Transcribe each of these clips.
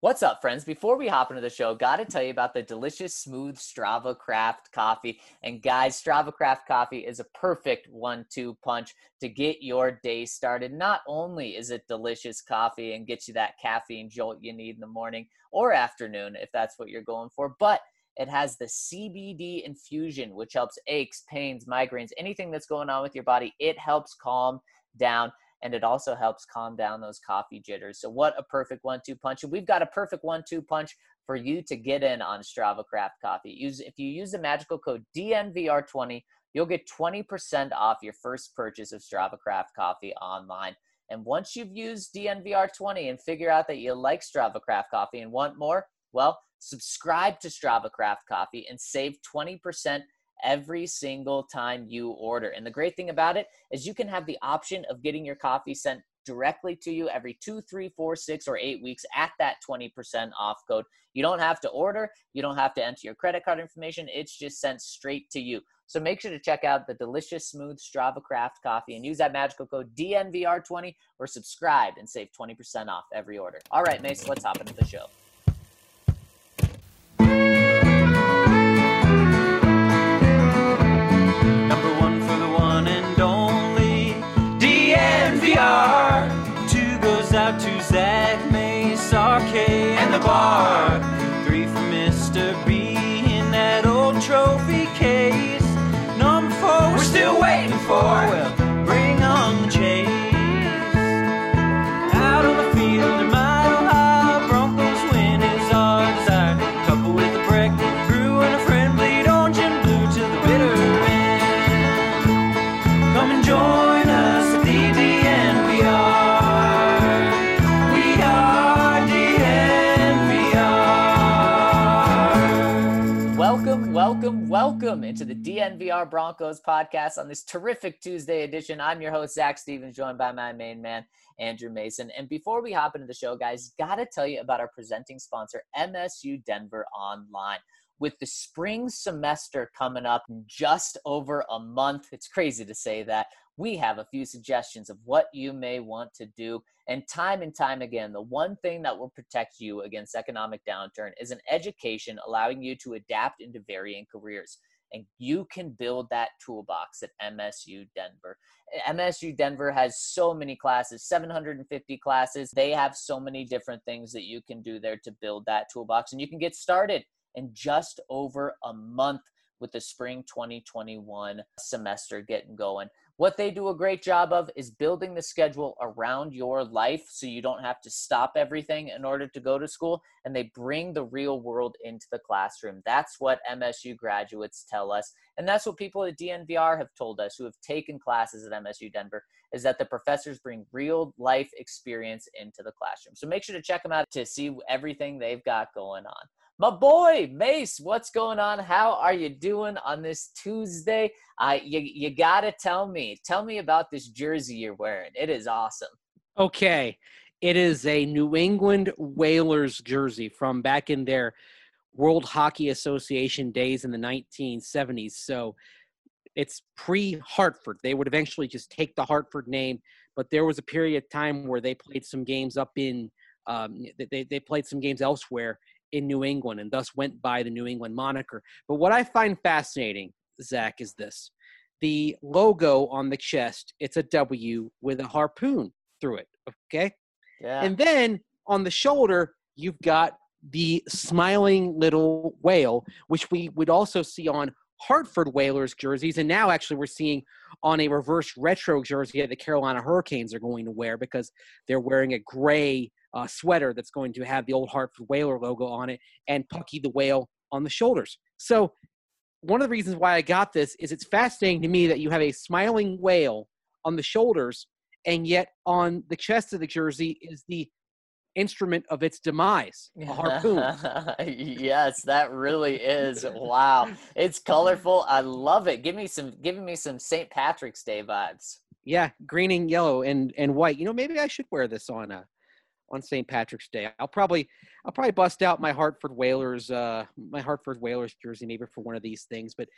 What's up, friends? Before we hop into the show, got to tell you about the delicious, smooth Strava Craft coffee. And guys, Strava Craft coffee is a perfect one two punch to get your day started. Not only is it delicious coffee and gets you that caffeine jolt you need in the morning or afternoon, if that's what you're going for, but it has the CBD infusion, which helps aches, pains, migraines, anything that's going on with your body. It helps calm down and it also helps calm down those coffee jitters. So, what a perfect one two punch. And we've got a perfect one two punch for you to get in on Strava Craft Coffee. Use If you use the magical code DNVR20, you'll get 20% off your first purchase of Strava Craft Coffee online. And once you've used DNVR20 and figure out that you like Strava Craft Coffee and want more, well, subscribe to Strava Craft Coffee and save 20% every single time you order. And the great thing about it is you can have the option of getting your coffee sent directly to you every two, three, four, six, or eight weeks at that 20% off code. You don't have to order, you don't have to enter your credit card information. It's just sent straight to you. So make sure to check out the delicious, smooth Strava Craft coffee and use that magical code DNVR20 or subscribe and save 20% off every order. All right, Mace, let's hop into the show. Welcome, into the DNVR Broncos podcast on this terrific Tuesday edition. I'm your host, Zac Stevens, joined by my main man, Andrew Mason. And before we hop into the show, guys, got to tell you about our presenting sponsor, MSU Denver Online. With the spring semester coming up just over a month, it's crazy to say that we have a few suggestions of what you may want to do. And time and time again, the one thing that will protect you against economic downturn is an education allowing you to adapt into varying careers. And you can build that toolbox at MSU Denver. MSU Denver has so many classes, 750 classes. They have so many different things that you can do there to build that toolbox. And you can get started in just over a month with the spring 2021 semester getting going. What they do a great job of is building the schedule around your life so you don't have to stop everything in order to go to school. And they bring the real world into the classroom. That's what MSU graduates tell us. And that's what people at DNVR have told us who have taken classes at MSU Denver is that the professors bring real life experience into the classroom. So make sure to check them out to see everything they've got going on. My boy Mace, what's going on? How are you doing on this Tuesday? Uh, you you gotta tell me, tell me about this jersey you're wearing. It is awesome. Okay, it is a New England Whalers jersey from back in their World Hockey Association days in the 1970s. So it's pre Hartford. They would eventually just take the Hartford name, but there was a period of time where they played some games up in. Um, they, they played some games elsewhere in New England and thus went by the New England moniker. But what I find fascinating, Zac, is this the logo on the chest, it's a W with a harpoon through it. Okay. Yeah. And then on the shoulder, you've got the smiling little whale, which we would also see on Hartford Whalers jerseys. And now actually we're seeing on a reverse retro jersey that the Carolina Hurricanes are going to wear because they're wearing a gray uh, sweater that's going to have the old Hartford Whaler logo on it and Pucky the Whale on the shoulders. So, one of the reasons why I got this is it's fascinating to me that you have a smiling whale on the shoulders, and yet on the chest of the jersey is the instrument of its demise, a harpoon. yes, that really is. Wow. It's colorful. I love it. Give me some giving me some St. Patrick's Day vibes. Yeah, green and yellow and and white. You know, maybe I should wear this on a on St. Patrick's Day. I'll probably I'll probably bust out my Hartford Whalers uh my Hartford Whalers jersey maybe for one of these things. But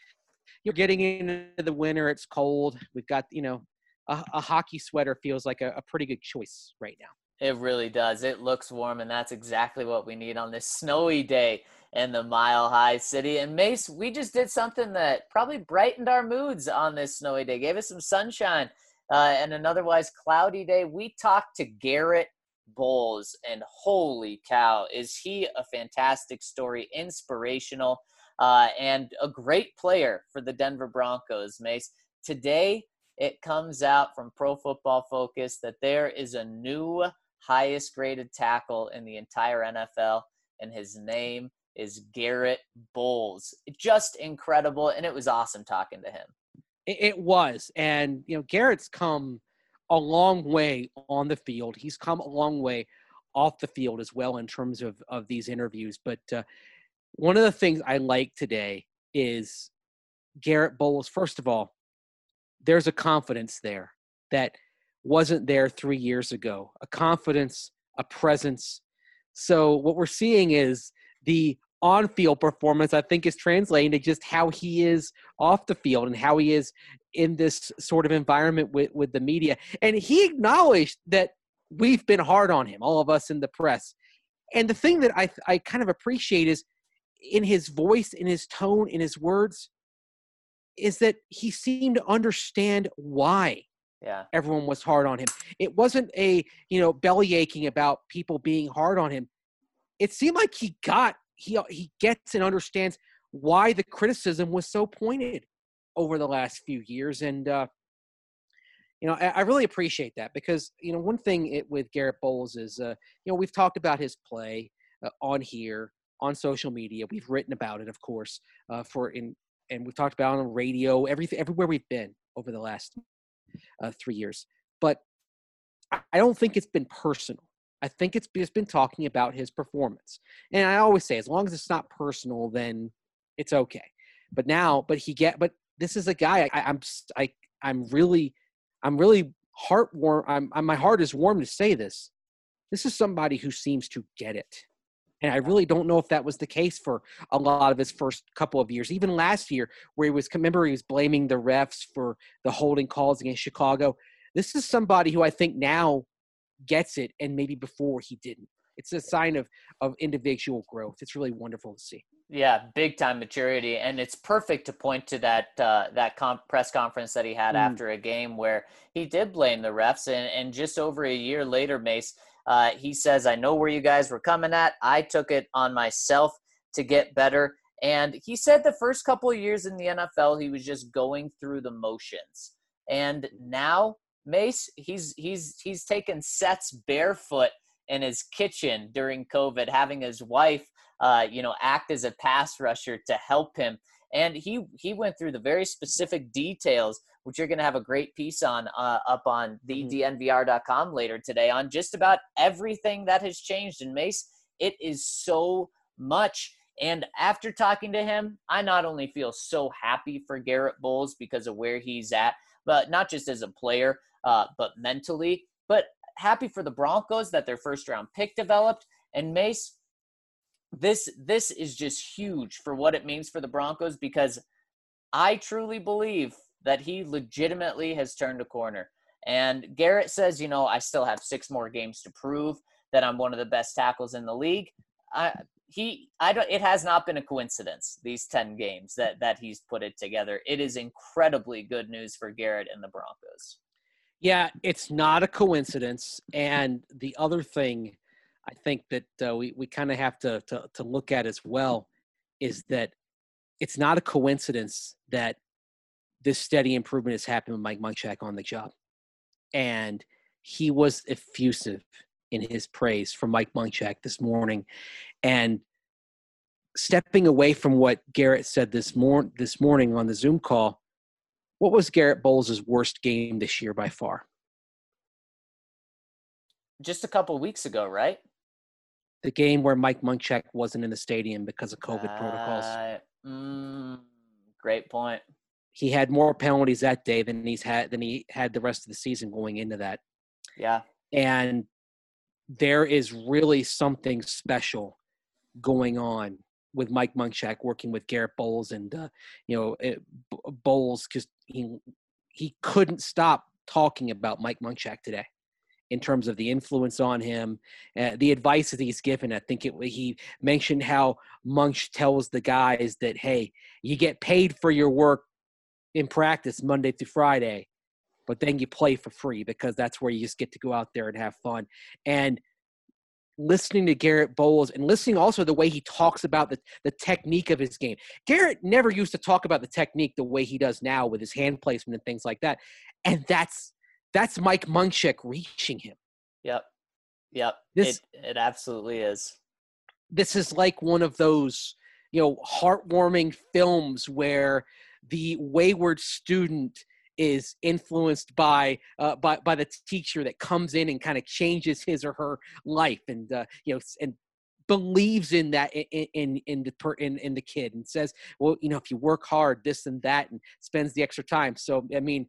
you're getting into the winter. It's cold. We've got you know a, a hockey sweater feels like a, a, pretty good choice right now. It really does. It looks warm, and that's exactly what we need on this snowy day in the Mile High City. And Mace, we just did something that probably brightened our moods on this snowy day, gave us some sunshine uh, and an otherwise cloudy day. We talked to Garett Bolles, and holy cow, is he a fantastic story, inspirational, uh, and a great player for the Denver Broncos, Mace. Today, it comes out from Pro Football Focus that there is a new highest graded tackle in the entire NFL, and his name is Garett Bolles. Just incredible, and it was awesome talking to him. It was, and you know, Garett's come a long way on the field. He's come a long way off the field as well in terms of of these interviews. But uh, one of the things I like today is Garett Bolles. First of all, there's a confidence there that wasn't there three years ago. A confidence, a presence. So what we're seeing is the on-field performance. I think is translating to just how he is off the field and how he is in this sort of environment with with the media. And he acknowledged that we've been hard on him, all of us in the press. And the thing that I I kind of appreciate is in his voice, in his tone, in his words, is that he seemed to understand why Yeah. everyone was hard on him. It wasn't a, you know, belly aching about people being hard on him. It seemed like he got he he gets and understands why the criticism was so pointed over the last few years and uh you know, I, I really appreciate that because you know one thing it, with Garett Bolles is, uh, you know, we've talked about his play uh, on here, on social media. We've written about it, of course, uh, for in, and we've talked about on radio, everything, everywhere we've been over the last uh, three years. But I don't think it's been personal. I think it's just been talking about his performance. And I always say, as long as it's not personal, then it's okay. But now, but he get, but this is a guy I, I'm, I, I'm really, I'm really heart warm. I'm, I'm, my heart is warm to say this. This is somebody who seems to get it. And I really don't know if that was the case for a lot of his first couple of years. Even last year, where he was, remember, he was blaming the refs for the holding calls against Chicago. This is somebody who I think now gets it, and maybe before he didn't. It's a sign of of individual growth. It's really wonderful to see. Yeah, big time maturity, and it's perfect to point to that uh, that com- press conference that he had Mm. after a game where he did blame the refs, and and just over a year later, Mace, uh, he says, "I know where you guys were coming at. I took it on myself to get better." And he said the first couple of years in the NFL, he was just going through the motions, and now Mace, he's he's he's taken sets barefoot in his kitchen during COVID, having his wife uh, you know, act as a pass rusher to help him. And he he went through the very specific details, which you're going to have a great piece on uh, up on thednvr.com later today on just about everything that has changed in Mace. It is so much. And after talking to him, I not only feel so happy for Garett Bolles because of where he's at, but not just as a player, uh, but mentally, but happy for the Broncos that their first round pick developed. And Mace, this this is just huge for what it means for the Broncos because I truly believe that he legitimately has turned a corner. And Garett says, you know, I still have six more games to prove that I'm one of the best tackles in the league. I, he, I don't. It has not been a coincidence these ten games that that he's put it together. It is incredibly good news for Garrett and the Broncos. Yeah, it's not a coincidence. And the other thing I think that uh, we, we kind of have to, to, to look at as well is that it's not a coincidence that this steady improvement has happened with Mike Munchak on the job. And he was effusive in his praise for Mike Munchak this morning. And stepping away from what Garett said this, mor- this morning on the Zoom call, what was Garett Bolles' worst game this year by far? Just a couple weeks ago, right? The game where Mike Munchak wasn't in the stadium because of COVID protocols. Uh, mm, great point. He had more penalties that day than he's had than he had the rest of the season going into that. Yeah. And there is really something special going on with Mike Munchak working with Garett Bolles and uh, you know it, B- Bolles because he he couldn't stop talking about Mike Munchak today, in terms of the influence on him, uh, the advice that he's given. I think it, he mentioned how Munch tells the guys that, hey, you get paid for your work in practice Monday through Friday, but then you play for free because that's where you just get to go out there and have fun. And listening to Garett Bolles and listening also the way he talks about the, the technique of his game. Garett never used to talk about the technique the way he does now with his hand placement and things like that. And that's that's Mike Munchak reaching him. Yep. Yep. This- it, it absolutely is. This is like one of those, you know, heartwarming films where the wayward student is influenced by uh, by by the teacher that comes in and kind of changes his or her life and uh, you know and believes in that in in in the per, in, in the kid and says well you know if you work hard this and that and spends the extra time so i mean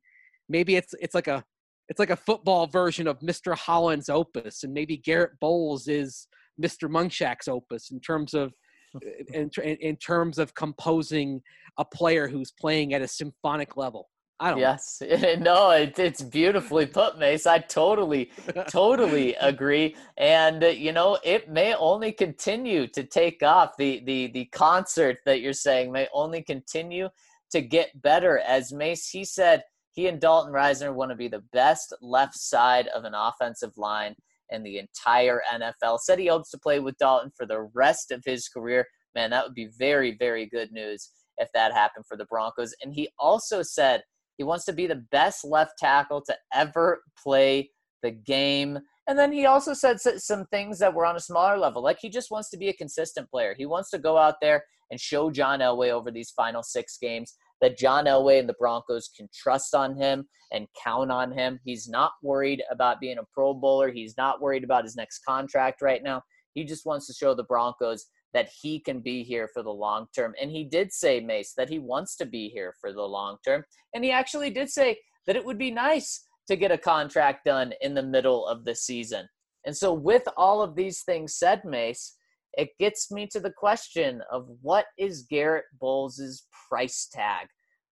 maybe it's it's like a it's like a football version of Mr. Holland's opus, and maybe Garett Bolles is Mr. Munchak's opus in terms of in, in, in terms of composing a player who's playing at a symphonic level. I don't Yes. no, it, it's beautifully put, Mace. I totally, totally agree. And uh, you know, it may only continue to take off. The the the concert that you're saying may only continue to get better. As Mace, he said, he and Dalton Risner want to be the best left side of an offensive line in the entire NFL. Said he hopes to play with Dalton for the rest of his career. Man, that would be very, very good news if that happened for the Broncos. And he also said he wants to be the best left tackle to ever play the game. And then he also said some things that were on a smaller level. Like he just wants to be a consistent player. He wants to go out there and show John Elway over these final six games that John Elway and the Broncos can trust on him and count on him. He's not worried about being a Pro Bowler. He's not worried about his next contract right now. He just wants to show the Broncos that he can be here for the long term. And he did say, Mace, that he wants to be here for the long term. And he actually did say that it would be nice to get a contract done in the middle of the season. And so, with all of these things said, Mace, it gets me to the question of what is Garett Bolles' price tag,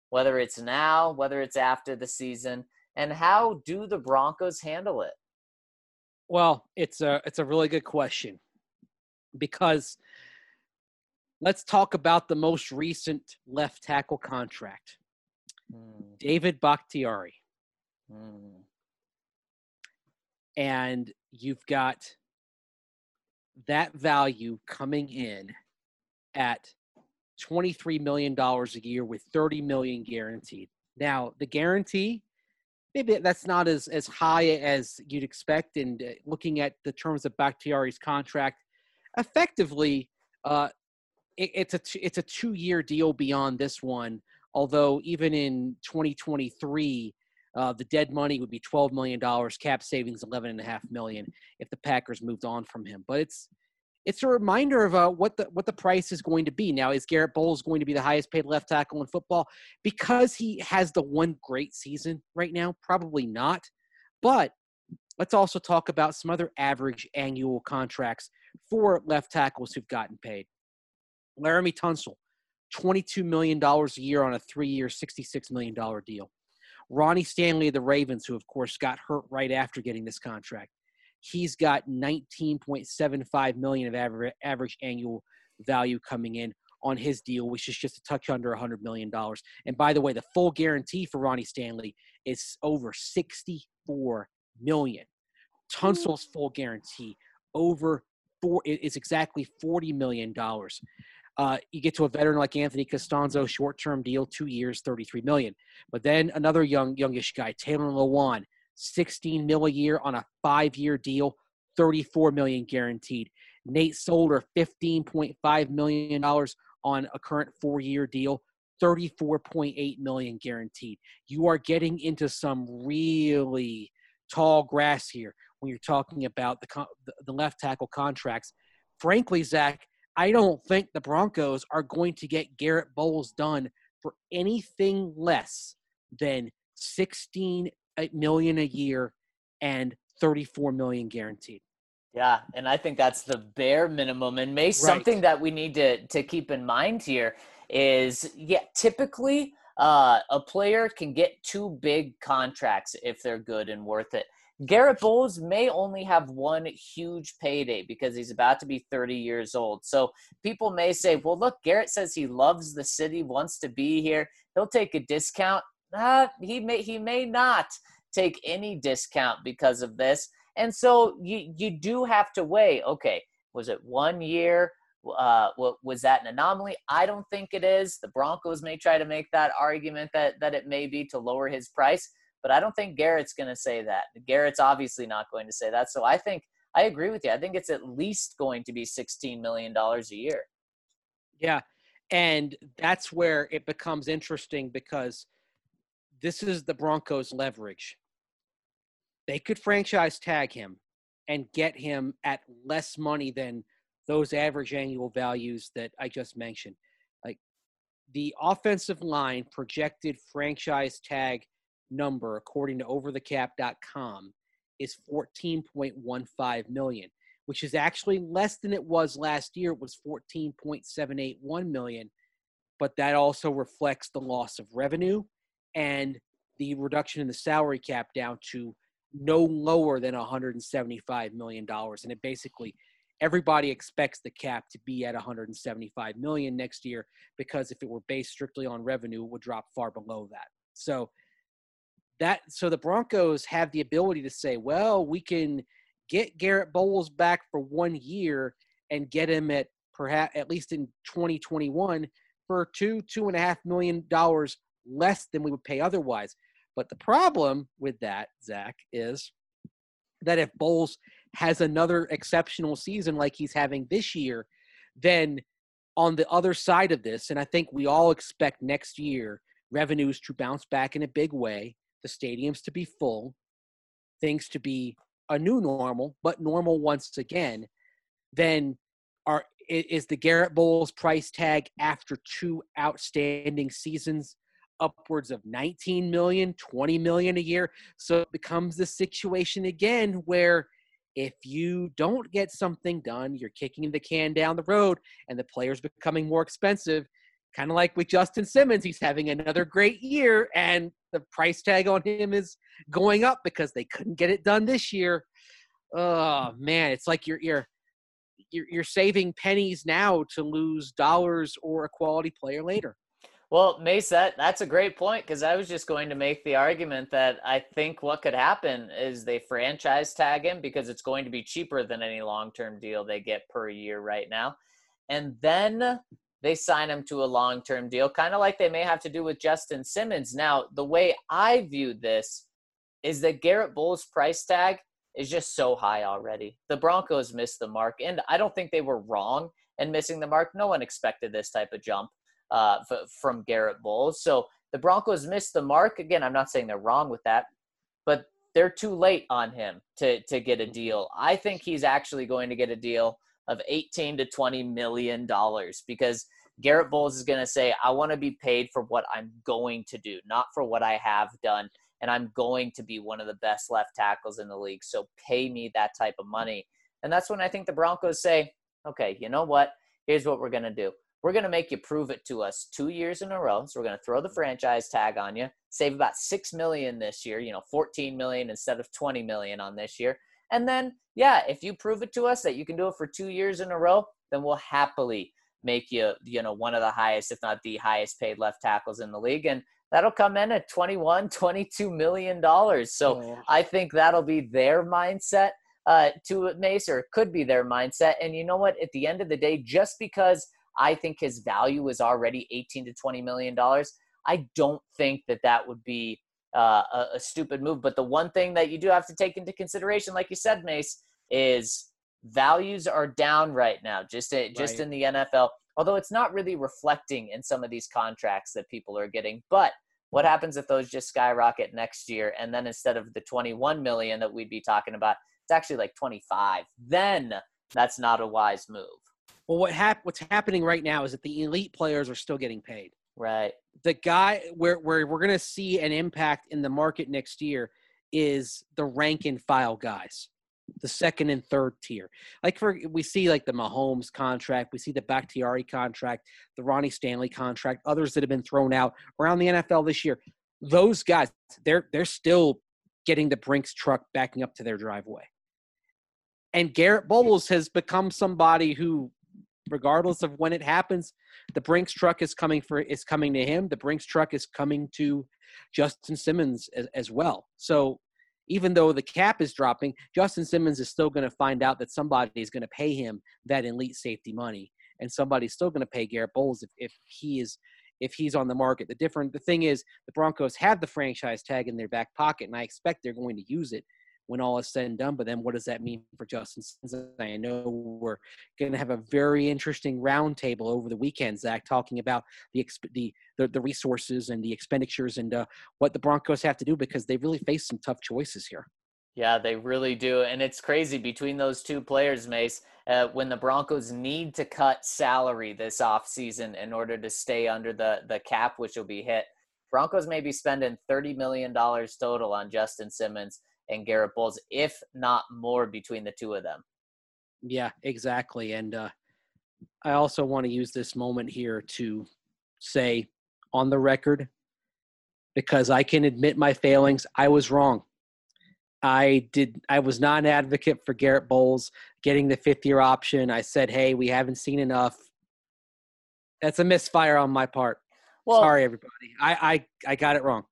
whether it's now, whether it's after the season, and how do the Broncos handle it? Well, it's a it's a really good question because let's talk about the most recent left tackle contract. Hmm, David Bakhtiari. hmm. and you've got that value coming in at $23 million a year with 30 million guaranteed. Now, the guarantee, maybe that's not as, as high as you'd expect. And uh, looking at the terms of Bakhtiari's contract, effectively, uh, it, it's a it's a two year deal beyond this one. Although even in 2023, uh, the dead money would be $12 million, cap savings 11.5 million if the Packers moved on from him. But it's it's a reminder of uh, what the what the price is going to be. Now, is Garett Bolles going to be the highest paid left tackle in football because he has the one great season right now? Probably not. But let's also talk about some other average annual contracts for left tackles who've gotten paid. Laremy Tunsil, $22 million a year on a three-year, $66 million deal. Ronnie Stanley of the Ravens, who of course got hurt right after getting this contract, he's got 19.75 million of average, average annual value coming in on his deal, which is just a touch under 100 million dollars. And by the way, the full guarantee for Ronnie Stanley is over 64 million. Tunsil's full guarantee over four is exactly 40 million dollars. Uh, you get to a veteran like Anthony Castonzo, short-term deal, two years, 33 million. But then another young, youngish guy, Taylor Lewan, 16 mil a year on a five-year deal, 34 million guaranteed. Nate Solder, 15.5 million dollars on a current four-year deal, 34.8 million guaranteed. You are getting into some really tall grass here when you're talking about the the- the left tackle contracts. Frankly, Zac, I don't think the Broncos are going to get Garett Bolles done for anything less than 16 million a year and 34 million guaranteed. Yeah, and I think that's the bare minimum. And May Right. something that we need to to keep in mind here is yeah, typically uh, a player can get two big contracts if they're good and worth it. Garett Bolles may only have one huge payday because he's about to be 30 years old. So people may say, well, look, Garett says he loves the city, wants to be here. He'll take a discount. Uh, he may he may not take any discount because of this. And so you you do have to weigh, okay, was it one year? Uh, was that an anomaly? I don't think it is. The Broncos may try to make that argument that that it may be to lower his price, but I don't think Garett's going to say that. Garett's obviously not going to say that. So I think I agree with you. I think it's at least going to be $16 million a year. Yeah. And that's where it becomes interesting because this is the Broncos' leverage. They could franchise tag him and get him at less money than those average annual values that I just mentioned. Like the offensive line projected franchise tag number, according to overthecap.com, is 14.15 million, which is actually less than it was last year. It was 14.781 million, but that also reflects the loss of revenue and the reduction in the salary cap down to no lower than 175 million dollars and it basically everybody expects the cap to be at 175 million next year because if it were based strictly on revenue it would drop far below that so that so the Broncos have the ability to say, well, we can get Garett Bolles back for one year and get him at perhaps at least in 2021 for two two and a half million dollars less than we would pay otherwise. But the problem with that, Zac, is that if Bolles has another exceptional season like he's having this year, then on the other side of this, and I think we all expect next year revenues to bounce back in a big way the stadiums to be full, things to be a new normal, but normal once again, then are is the Garett Bolles price tag after two outstanding seasons upwards of 19 million, 20 million a year. So it becomes the situation again where if you don't get something done, you're kicking the can down the road and the player's becoming more expensive kind of like with Justin Simmons, he's having another great year, and the price tag on him is going up because they couldn't get it done this year. Oh man, it's like you're you're you're, saving pennies now to lose dollars or a quality player later. Well, Mace, that, that's a great point because I was just going to make the argument that I think what could happen is they franchise tag him because it's going to be cheaper than any long term deal they get per year right now. And then they sign him to a long term deal, kind of like they may have to do with Justin Simmons. Now, the way I view this is that Garett Bolles' price tag is just so high already. The Broncos missed the mark, and I don't think they were wrong in missing the mark. No one expected this type of jump uh, f- from Garett Bolles. So the Broncos missed the mark. Again, I'm not saying they're wrong with that, but they're too late on him to, to get a deal. I think he's actually going to get a deal of 18 to 20 million dollars because Garett Bolles is going to say, I want to be paid for what I'm going to do, not for what I have done. And I'm going to be one of the best left tackles in the league. So pay me that type of money. And that's when I think the Broncos say, okay, you know what? Here's what we're going to do. We're going to make you prove it to us two years in a row. So we're going to throw the franchise tag on you, save about 6 million this year, you know, 14 million instead of 20 million on this year. And then, yeah, if you prove it to us that you can do it for two years in a row, then we'll happily make you, you know, one of the highest, if not the highest paid left tackles in the league. And that'll come in at 21, 22 million dollars. So oh. I think that'll be their mindset uh, to Mace, or could be their mindset. And you know what? At the end of the day, just because I think his value is already 18 to 20 million dollars, I don't think that that would be uh, a, a, stupid move. But the one thing that you do have to take into consideration, like you said, Mace, is values are down right now, just in, just right. in the NFL. Although it's not really reflecting in some of these contracts that people are getting. But what happens if those just skyrocket next year, and then instead of the 21 million that we'd be talking about, it's actually like 25? Then that's not a wise move. Well, what hap- what's happening right now is that the elite players are still getting paid. Right. The guy where where we're going to see an impact in the market next year is the rank and file guys the second and third tier. Like for we see like the Mahomes contract we see the Bakhtiari contract the Ronnie Stanley contract others that have been thrown out around the NFL this year. Those guys they're they're still getting the Brinks truck backing up to their driveway. And Garett Bolles has become somebody who, regardless of when it happens, the Brinks truck is coming for is coming to him. The Brinks truck is coming to Justin Simmons as, as well. So even though the cap is dropping, Justin Simmons is still going to find out that somebody is going to pay him that elite safety money, and somebody's still going to pay Garett Bolles if, if he is if he's on the market. The different the thing is the Broncos have the franchise tag in their back pocket, and I expect they're going to use it when all is said and done. But then what does that mean for Justin Simmons? I know we're going to have a very interesting roundtable over the weekend, Zac, talking about the the the, the resources and the expenditures and uh, what the Broncos have to do because they really face some tough choices here. Yeah, they really do. And it's crazy between those two players, Mace, uh, when the Broncos need to cut salary this offseason in order to stay under the, the cap, which will be hit. Broncos may be spending $30 million total on Justin Simmons and Garett Bolles, if not more, between the two of them. Yeah, exactly. And uh, I also want to use this moment here to say on the record, because I can admit my failings, I was wrong. I did. I was not an advocate for Garett Bolles getting the fifth year option. I said, "Hey, we haven't seen enough." That's a misfire on my part. Well, Sorry, everybody. I, I I got it wrong.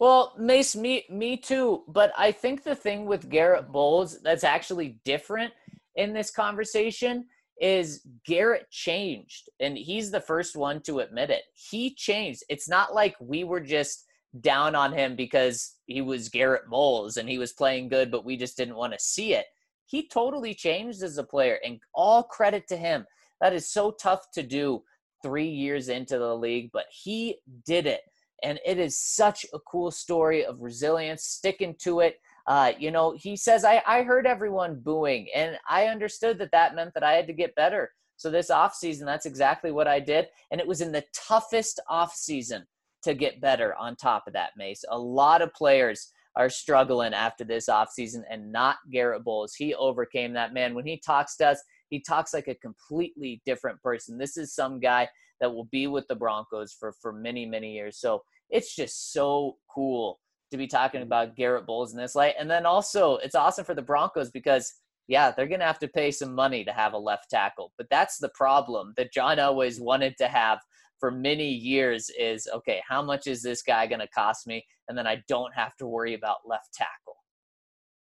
Well, Mace, me me too. But I think the thing with Garett Bolles that's actually different in this conversation is Garett changed, and he's the first one to admit it. He changed. It's not like we were just down on him because he was Garett Bolles and he was playing good, but we just didn't want to see it. He totally changed as a player, and all credit to him. That is so tough to do three years into the league, but he did it. And it is such a cool story of resilience, sticking to it. Uh, you know, he says, I, I heard everyone booing, and I understood that that meant that I had to get better. So this offseason, that's exactly what I did. And it was in the toughest offseason to get better on top of that, Mace. A lot of players are struggling after this offseason and not Garett Bolles. He overcame that man. When he talks to us, he talks like a completely different person. This is some guy that will be with the Broncos for for many many years. So it's just so cool to be talking about Garett Bolles in this light. And then also it's awesome for the Broncos because yeah, they're going to have to pay some money to have a left tackle. But that's the problem that John always wanted to have for many years is okay, how much is this guy going to cost me? And then I don't have to worry about left tackle.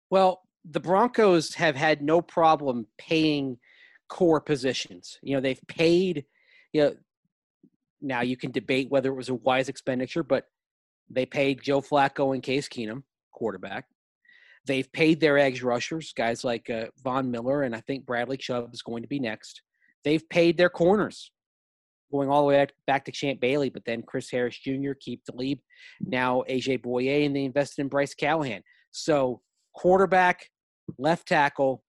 Well, the Broncos have had no problem paying core positions. You know, they've paid, you know, now you can debate whether it was a wise expenditure, but they paid Joe Flacco and Case Keenum, quarterback. They've paid their edge rushers, guys like uh, Von Miller, and I think Bradley Chubb is going to be next. They've paid their corners, going all the way back to Champ Bailey, but then Chris Harris Jr., Aqib Talib. now AJ Bouye, and they invested in Bryce Callahan. So quarterback, left tackle,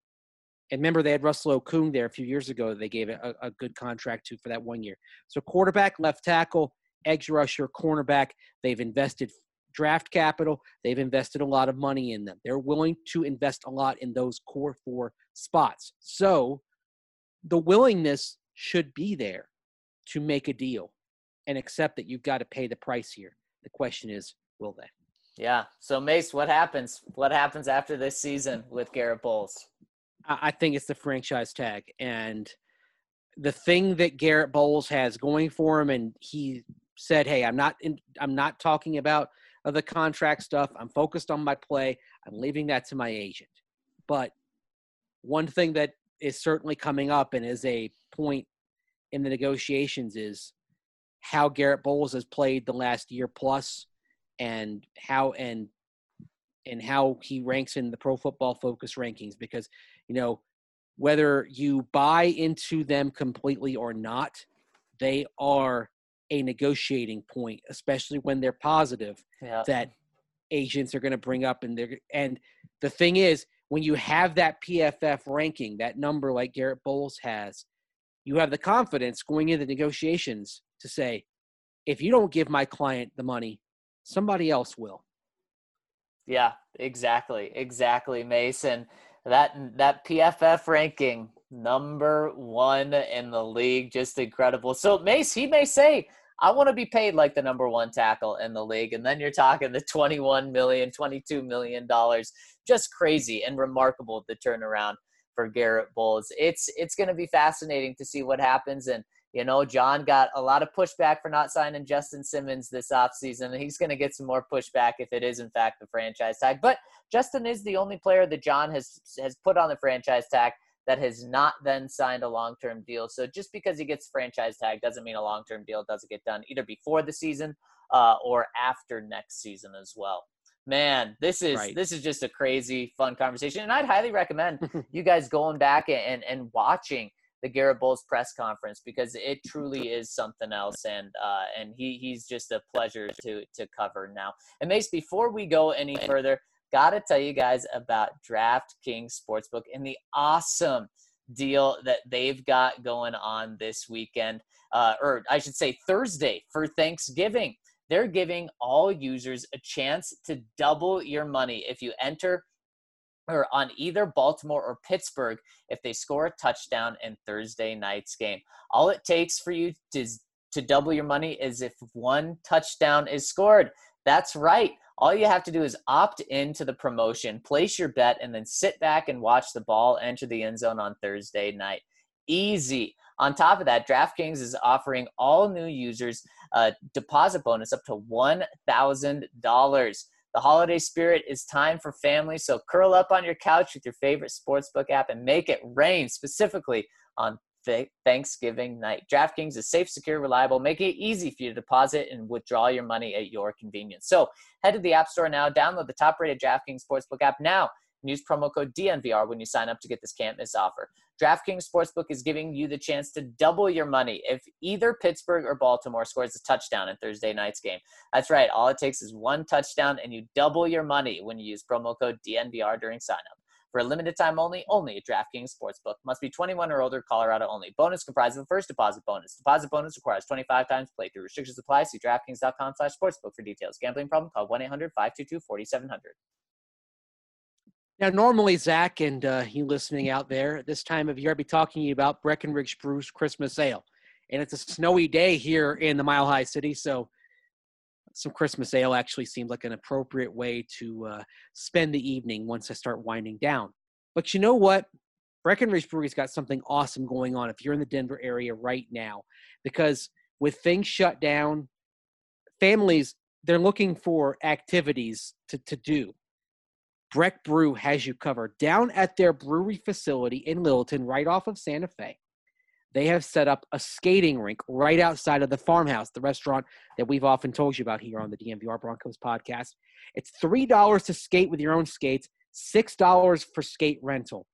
and remember, they had Russell Okung there a few years ago. They gave a, a good contract to for that one year. So quarterback, left tackle, edge rusher, cornerback. They've invested draft capital. They've invested a lot of money in them. They're willing to invest a lot in those core four spots. So the willingness should be there to make a deal and accept that you've got to pay the price here. The question is, will they? Yeah. So Mace, what happens? What happens after this season with Garrett Bowles? I think it's the franchise tag. And the thing that Garett Bolles has going for him, and he said, "Hey, I'm not in, I'm not talking about the contract stuff. I'm focused on my play. I'm leaving that to my agent." But one thing that is certainly coming up and is a point in the negotiations is how Garett Bolles has played the last year plus, and how and and how he ranks in the Pro Football Focus rankings. Because you know, whether you buy into them completely or not, they are a negotiating point, especially when they're positive yeah. that agents are going to bring up and they're and the thing is when you have that PFF ranking, that number like Garett Bolles has, you have the confidence going into negotiations to say, if you don't give my client the money, somebody else will. Yeah, exactly, exactly, Mason that that PFF ranking number one in the league, just incredible. So Mace, he may say, I want to be paid like the number one tackle in the league. And then you're talking the 21 million, 22 million dollars. Just crazy and remarkable the turnaround for Garett Bolles. It's it's going to be fascinating to see what happens. And you know, John got a lot of pushback for not signing Justin Simmons this offseason, and he's going to get some more pushback if it is in fact the franchise tag. But Justin is the only player that John has has put on the franchise tag that has not then signed a long-term deal. So just because he gets franchise tag doesn't mean a long-term deal doesn't get done either before the season uh, or after next season as well. Man, this is Right. this is just a crazy fun conversation, and I'd highly recommend you guys going back and and watching the Garett Bolles press conference because it truly is something else, and uh, and he he's just a pleasure to to cover now. And Mace, before we go any further, gotta tell you guys about DraftKings Sportsbook and the awesome deal that they've got going on this weekend, uh, or I should say Thursday for Thanksgiving. They're giving all users a chance to double your money if you enter or on either Baltimore or Pittsburgh if they score a touchdown in Thursday night's game. All it takes for you to to double your money is if one touchdown is scored. That's right. All you have to do is opt into the promotion, place your bet, and then sit back and watch the ball enter the end zone on Thursday night. Easy. On top of that, DraftKings is offering all new users a deposit bonus up to $1,000. The holiday spirit is time for family, so curl up on your couch with your favorite sportsbook app and make it rain, specifically on Th- Thanksgiving night. DraftKings is safe, secure, reliable, making it easy for you to deposit and withdraw your money at your convenience. So head to the App Store now, download the top rated DraftKings Sportsbook app now, and use promo code DNVR when you sign up to get this can't miss offer. DraftKings Sportsbook is giving you the chance to double your money if either Pittsburgh or Baltimore scores a touchdown in Thursday night's game. That's right. All it takes is one touchdown, and you double your money when you use promo code DNVR during signup. For a limited time only, only at DraftKings Sportsbook. Must be 21 or older, Colorado only. Bonus comprised of a first deposit bonus. Deposit bonus requires 25 times playthrough. Restrictions apply. See DraftKings.com slash sportsbook for details. Gambling problem? Call 1-800-522-4700. Now, normally, Zac and uh, you listening out there at this time of year, I'd be talking to you about Breckenridge Brew's Christmas Ale. And it's a snowy day here in the Mile High City, so some Christmas ale actually seemed like an appropriate way to uh, spend the evening once I start winding down. But you know what? Breckenridge Brewery's got something awesome going on if you're in the Denver area right now, because with things shut down, families they're looking for activities to, to do. Breck Brew has you covered. Down at their brewery facility in Littleton, right off of Santa Fe, they have set up a skating rink right outside of the farmhouse, the restaurant that we've often told you about here on the DNVR Broncos podcast. It's $3 to skate with your own skates, $6 for skate rental.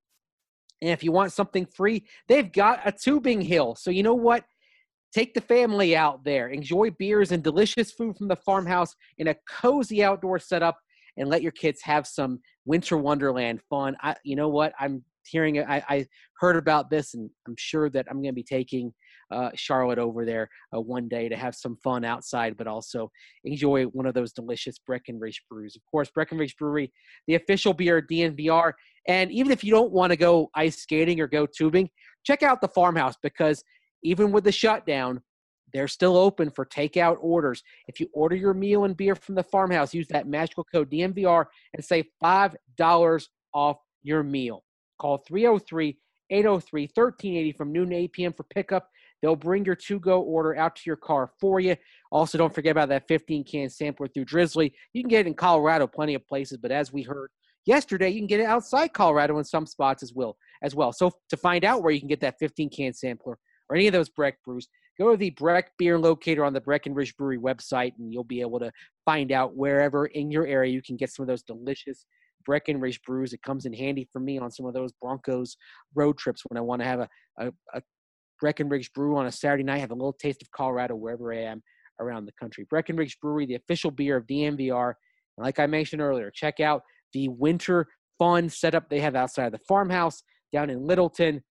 And if you want something free, they've got a tubing hill. So you know what? Take the family out there, enjoy beers and delicious food from the farmhouse in a cozy outdoor setup, and let your kids have some winter wonderland fun. I, you know what? I'm hearing. I, I heard about this, and I'm sure that I'm going to be taking uh, Charlotte over there uh, one day to have some fun outside, but also enjoy one of those delicious Breckenridge brews. Of course, Breckenridge Brewery, the official beer of DNVR. And even if you don't want to go ice skating or go tubing, check out the farmhouse because even with the shutdown, they're still open for takeout orders. If you order your meal and beer from the farmhouse, use that magical code DNVR and save $5 off your meal. Call 303 803 1380 from noon to 8 p.m. for pickup. They'll bring your to go order out to your car for you. Also, don't forget about that 15 can sampler through Drizly. You can get it in Colorado, plenty of places, but as we heard yesterday, you can get it outside Colorado in some spots as well. As well. So, to find out where you can get that 15 can sampler or any of those Breck brews, go to the Breck beer locator on the Breckenridge Brewery website, and you'll be able to find out wherever in your area you can get some of those delicious Breckenridge brews. It comes in handy for me on some of those Broncos road trips when I want to have a, a, a Breckenridge brew on a Saturday night, have a little taste of Colorado wherever I am around the country. Breckenridge Brewery, the official beer of DNVR. And like I mentioned earlier, check out the winter fun setup they have outside of the farmhouse down in Littleton.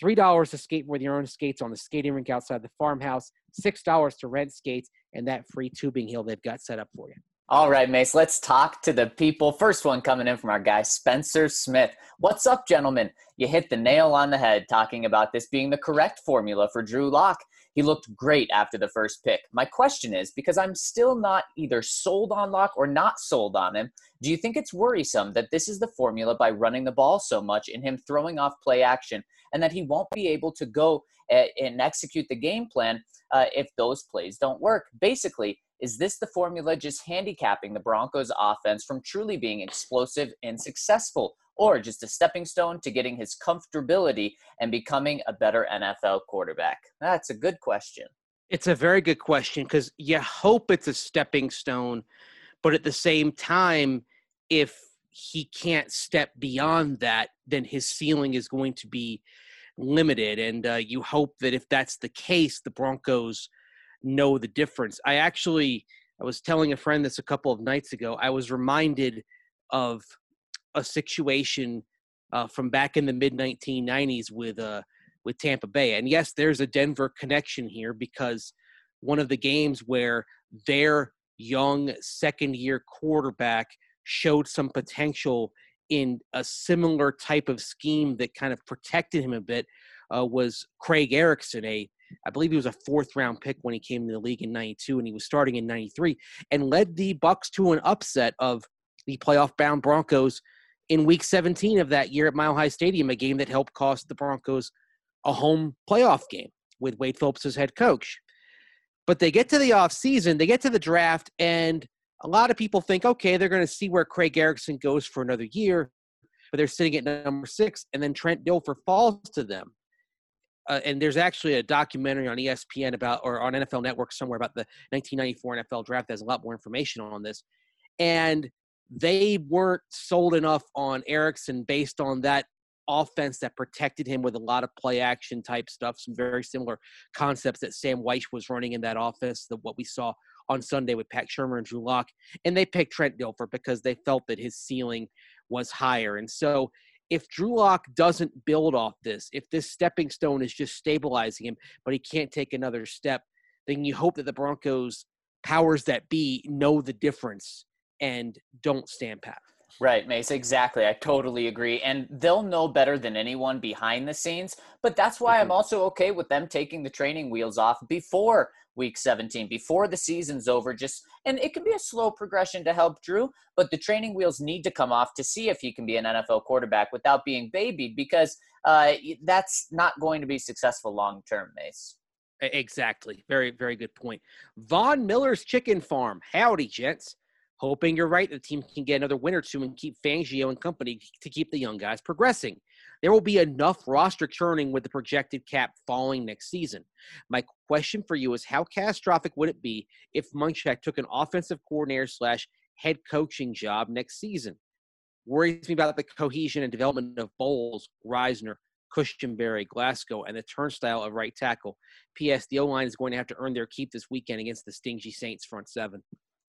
Three dollars to skate with your own skates on the skating rink outside the farmhouse. Six dollars to rent skates and that free tubing hill they've got set up for you. All right, Mace, let's talk to the people. First one coming in from our guy, Spencer Smith. What's up, gentlemen? You hit the nail on the head talking about this being the correct formula for Drew Lock. He looked great after the first pick. My question is because I'm still not either sold on Lock or not sold on him, do you think it's worrisome that this is the formula by running the ball so much and him throwing off play action and that he won't be able to go eh, and execute the game plan uh, if those plays don't work? Basically, is this the formula just handicapping the Broncos offense from truly being explosive and successful, or just a stepping stone to getting his comfortability and becoming a better NFL quarterback? That's a good question. It's a very good question because you hope it's a stepping stone, but at the same time, if he can't step beyond that, then his ceiling is going to be limited. And uh, you hope that if that's the case, the Broncos know the difference. I actually, I was telling a friend this a couple of nights ago. I was reminded of a situation uh, from back in the mid 1990s with uh, with Tampa Bay. And yes, there's a Denver connection here because one of the games where their young second year quarterback showed some potential in a similar type of scheme that kind of protected him a bit uh, was Craig Erickson, a I believe he was a fourth round pick when he came to the league in 92 and he was starting in 93 and led the Bucs to an upset of the playoff bound Broncos in week 17 of that year at Mile High Stadium, a game that helped cost the Broncos a home playoff game with Wade Phillips as head coach. But they get to the offseason, they get to the draft, and a lot of people think, okay, they're going to see where Craig Erickson goes for another year, but they're sitting at number six, and then Trent Dilfer falls to them uh, and there's actually a documentary on ESPN about or on NFL Network somewhere about the 1994 NFL draft. There's a lot more information on this, and they weren't sold enough on Erickson based on that offense that protected him with a lot of play action type stuff, some very similar concepts that Sam Wyche was running in that offense, that what we saw on Sunday with Pat Shurmur and Drew Lock. And they picked Trent Dilfer because they felt that his ceiling was higher. And so if Drew Lock doesn't build off this, if this stepping stone is just stabilizing him, but he can't take another step, then you hope that the Broncos powers that be know the difference and don't stand pat. Right, Mace, exactly. I totally agree. And they'll know better than anyone behind the scenes. But that's why I'm mm-hmm. also okay with them taking the training wheels off before week 17 before the season's over just and it can be a slow progression to help drew but the training wheels need to come off to see if he can be an nfl quarterback without being babied because uh, that's not going to be successful long term mace exactly very very good point von miller's chicken farm howdy gents hoping you're right the team can get another win or two and keep fangio and company to keep the young guys progressing there will be enough roster churning with the projected cap falling next season. My question for you is how catastrophic would it be if Munchak took an offensive coordinator slash head coaching job next season? Worries me about the cohesion and development of Bolles, Risner, Cushenberry, Glasgow, and the turnstile of right tackle. P.S. The O line is going to have to earn their keep this weekend against the stingy Saints front seven.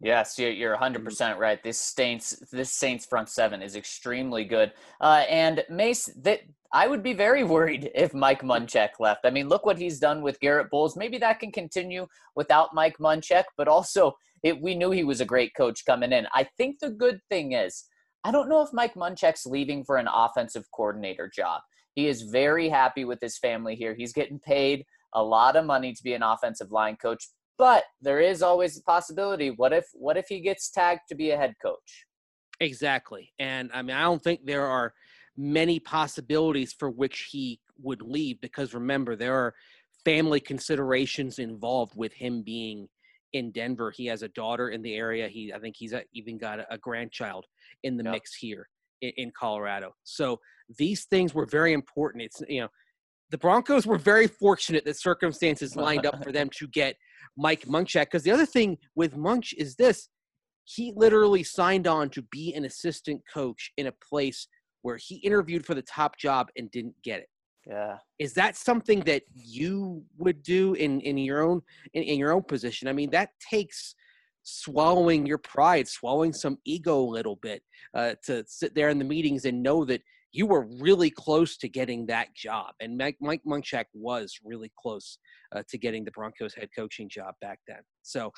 Yes, you're 100% mm-hmm. right. This Saints, this Saints front seven is extremely good. Uh, and Mace, that I would be very worried if Mike Munchak left. I mean, look what he's done with Garett Bolles. Maybe that can continue without Mike Munchak, but also it, we knew he was a great coach coming in. I think the good thing is, I don't know if Mike Munchak's leaving for an offensive coordinator job. He is very happy with his family here. He's getting paid a lot of money to be an offensive line coach but there is always the possibility. What if what if he gets tagged to be a head coach? Exactly. And I mean, I don't think there are many possibilities for which he would leave because remember, there are family considerations involved with him being in Denver. He has a daughter in the area. He, I think he's uh, even got a, a grandchild in the yep. mix here in, in Colorado. So these things were very important. It's, you know, the Broncos were very fortunate that circumstances lined up for them to get Mike Munchak. Because the other thing with Munch is this he literally signed on to be an assistant coach in a place where he interviewed for the top job and didn't get it. Yeah. Is that something that you would do in, in your own in, in your own position? I mean, that takes swallowing your pride, swallowing some ego a little bit, uh, to sit there in the meetings and know that you were really close to getting that job. And Mike, Mike Munchak was really close uh, to getting the Broncos head coaching job back then. So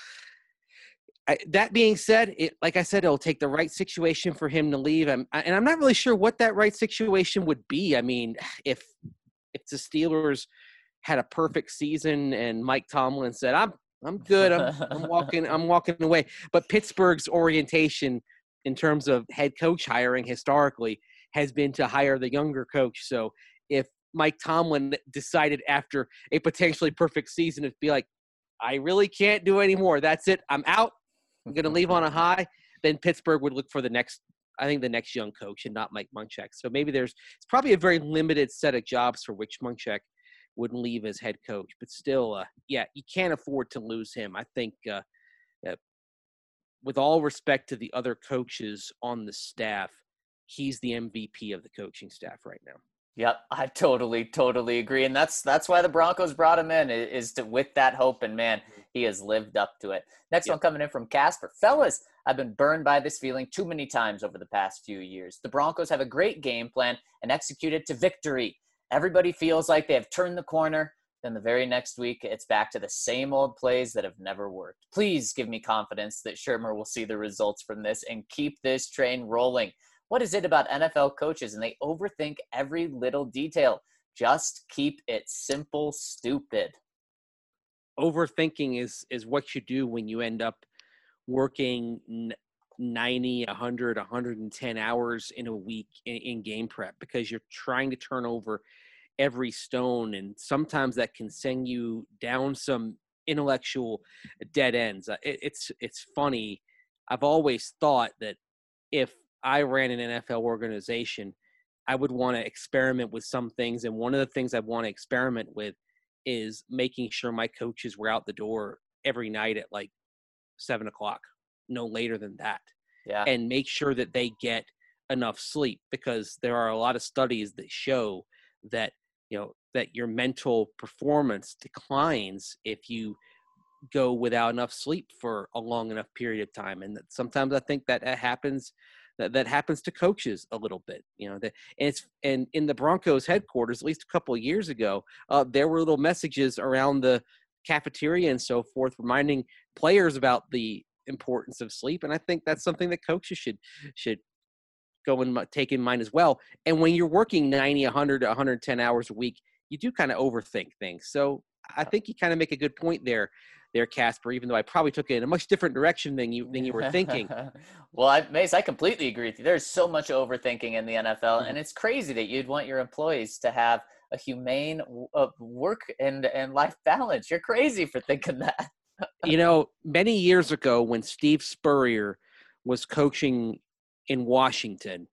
I, that being said, it, like I said, it'll take the right situation for him to leave. I'm, I, and I'm not really sure what that right situation would be. I mean, if if the Steelers had a perfect season and Mike Tomlin said, "I'm I'm good. I'm, I'm walking. I'm walking away." But Pittsburgh's orientation in terms of head coach hiring historically has been to hire the younger coach. So if Mike Tomlin decided after a potentially perfect season to be like, I really can't do anymore. That's it. I'm out. I'm going to leave on a high. Then Pittsburgh would look for the next, I think, the next young coach and not Mike Munchak. So maybe there's it's probably a very limited set of jobs for which Munchak would leave as head coach. But still, uh, yeah, you can't afford to lose him. I think, uh, uh, with all respect to the other coaches on the staff, he's the MVP of the coaching staff right now. Yep, I totally, totally agree, and that's that's why the Broncos brought him in is to with that hope, and man, mm-hmm. he has lived up to it. Next yep. one coming in from Casper, fellas. I've been burned by this feeling too many times over the past few years. The Broncos have a great game plan and execute it to victory. Everybody feels like they have turned the corner. Then the very next week, it's back to the same old plays that have never worked. Please give me confidence that Shurmur will see the results from this and keep this train rolling. What is it about NFL coaches and they overthink every little detail? Just keep it simple, stupid. Overthinking is is what you do when you end up working 90, 100, 110 hours in a week in, in game prep because you're trying to turn over every stone and sometimes that can send you down some intellectual dead ends. Uh, it, it's it's funny. I've always thought that if I ran an NFL organization, I would want to experiment with some things. And one of the things I want to experiment with is making sure my coaches were out the door every night at like seven o'clock, no later than that. Yeah. And make sure that they get enough sleep because there are a lot of studies that show that, you know, that your mental performance declines if you go without enough sleep for a long enough period of time. And that sometimes I think that happens that, that happens to coaches a little bit. You know, that and it's and in the Broncos headquarters, at least a couple of years ago, uh, there were little messages around the cafeteria and so forth, reminding players about the importance of sleep. And I think that's something that coaches should should go and take in mind as well. And when you're working 90, 100, 110 hours a week, you do kind of overthink things. So I think you kind of make a good point there there, Casper, even though I probably took it in a much different direction than you than you were thinking. well, I, Mace, I completely agree with you. There's so much overthinking in the NFL, mm-hmm. and it's crazy that you'd want your employees to have a humane uh, work and and life balance. You're crazy for thinking that. you know, many years ago when Steve Spurrier was coaching in Washington,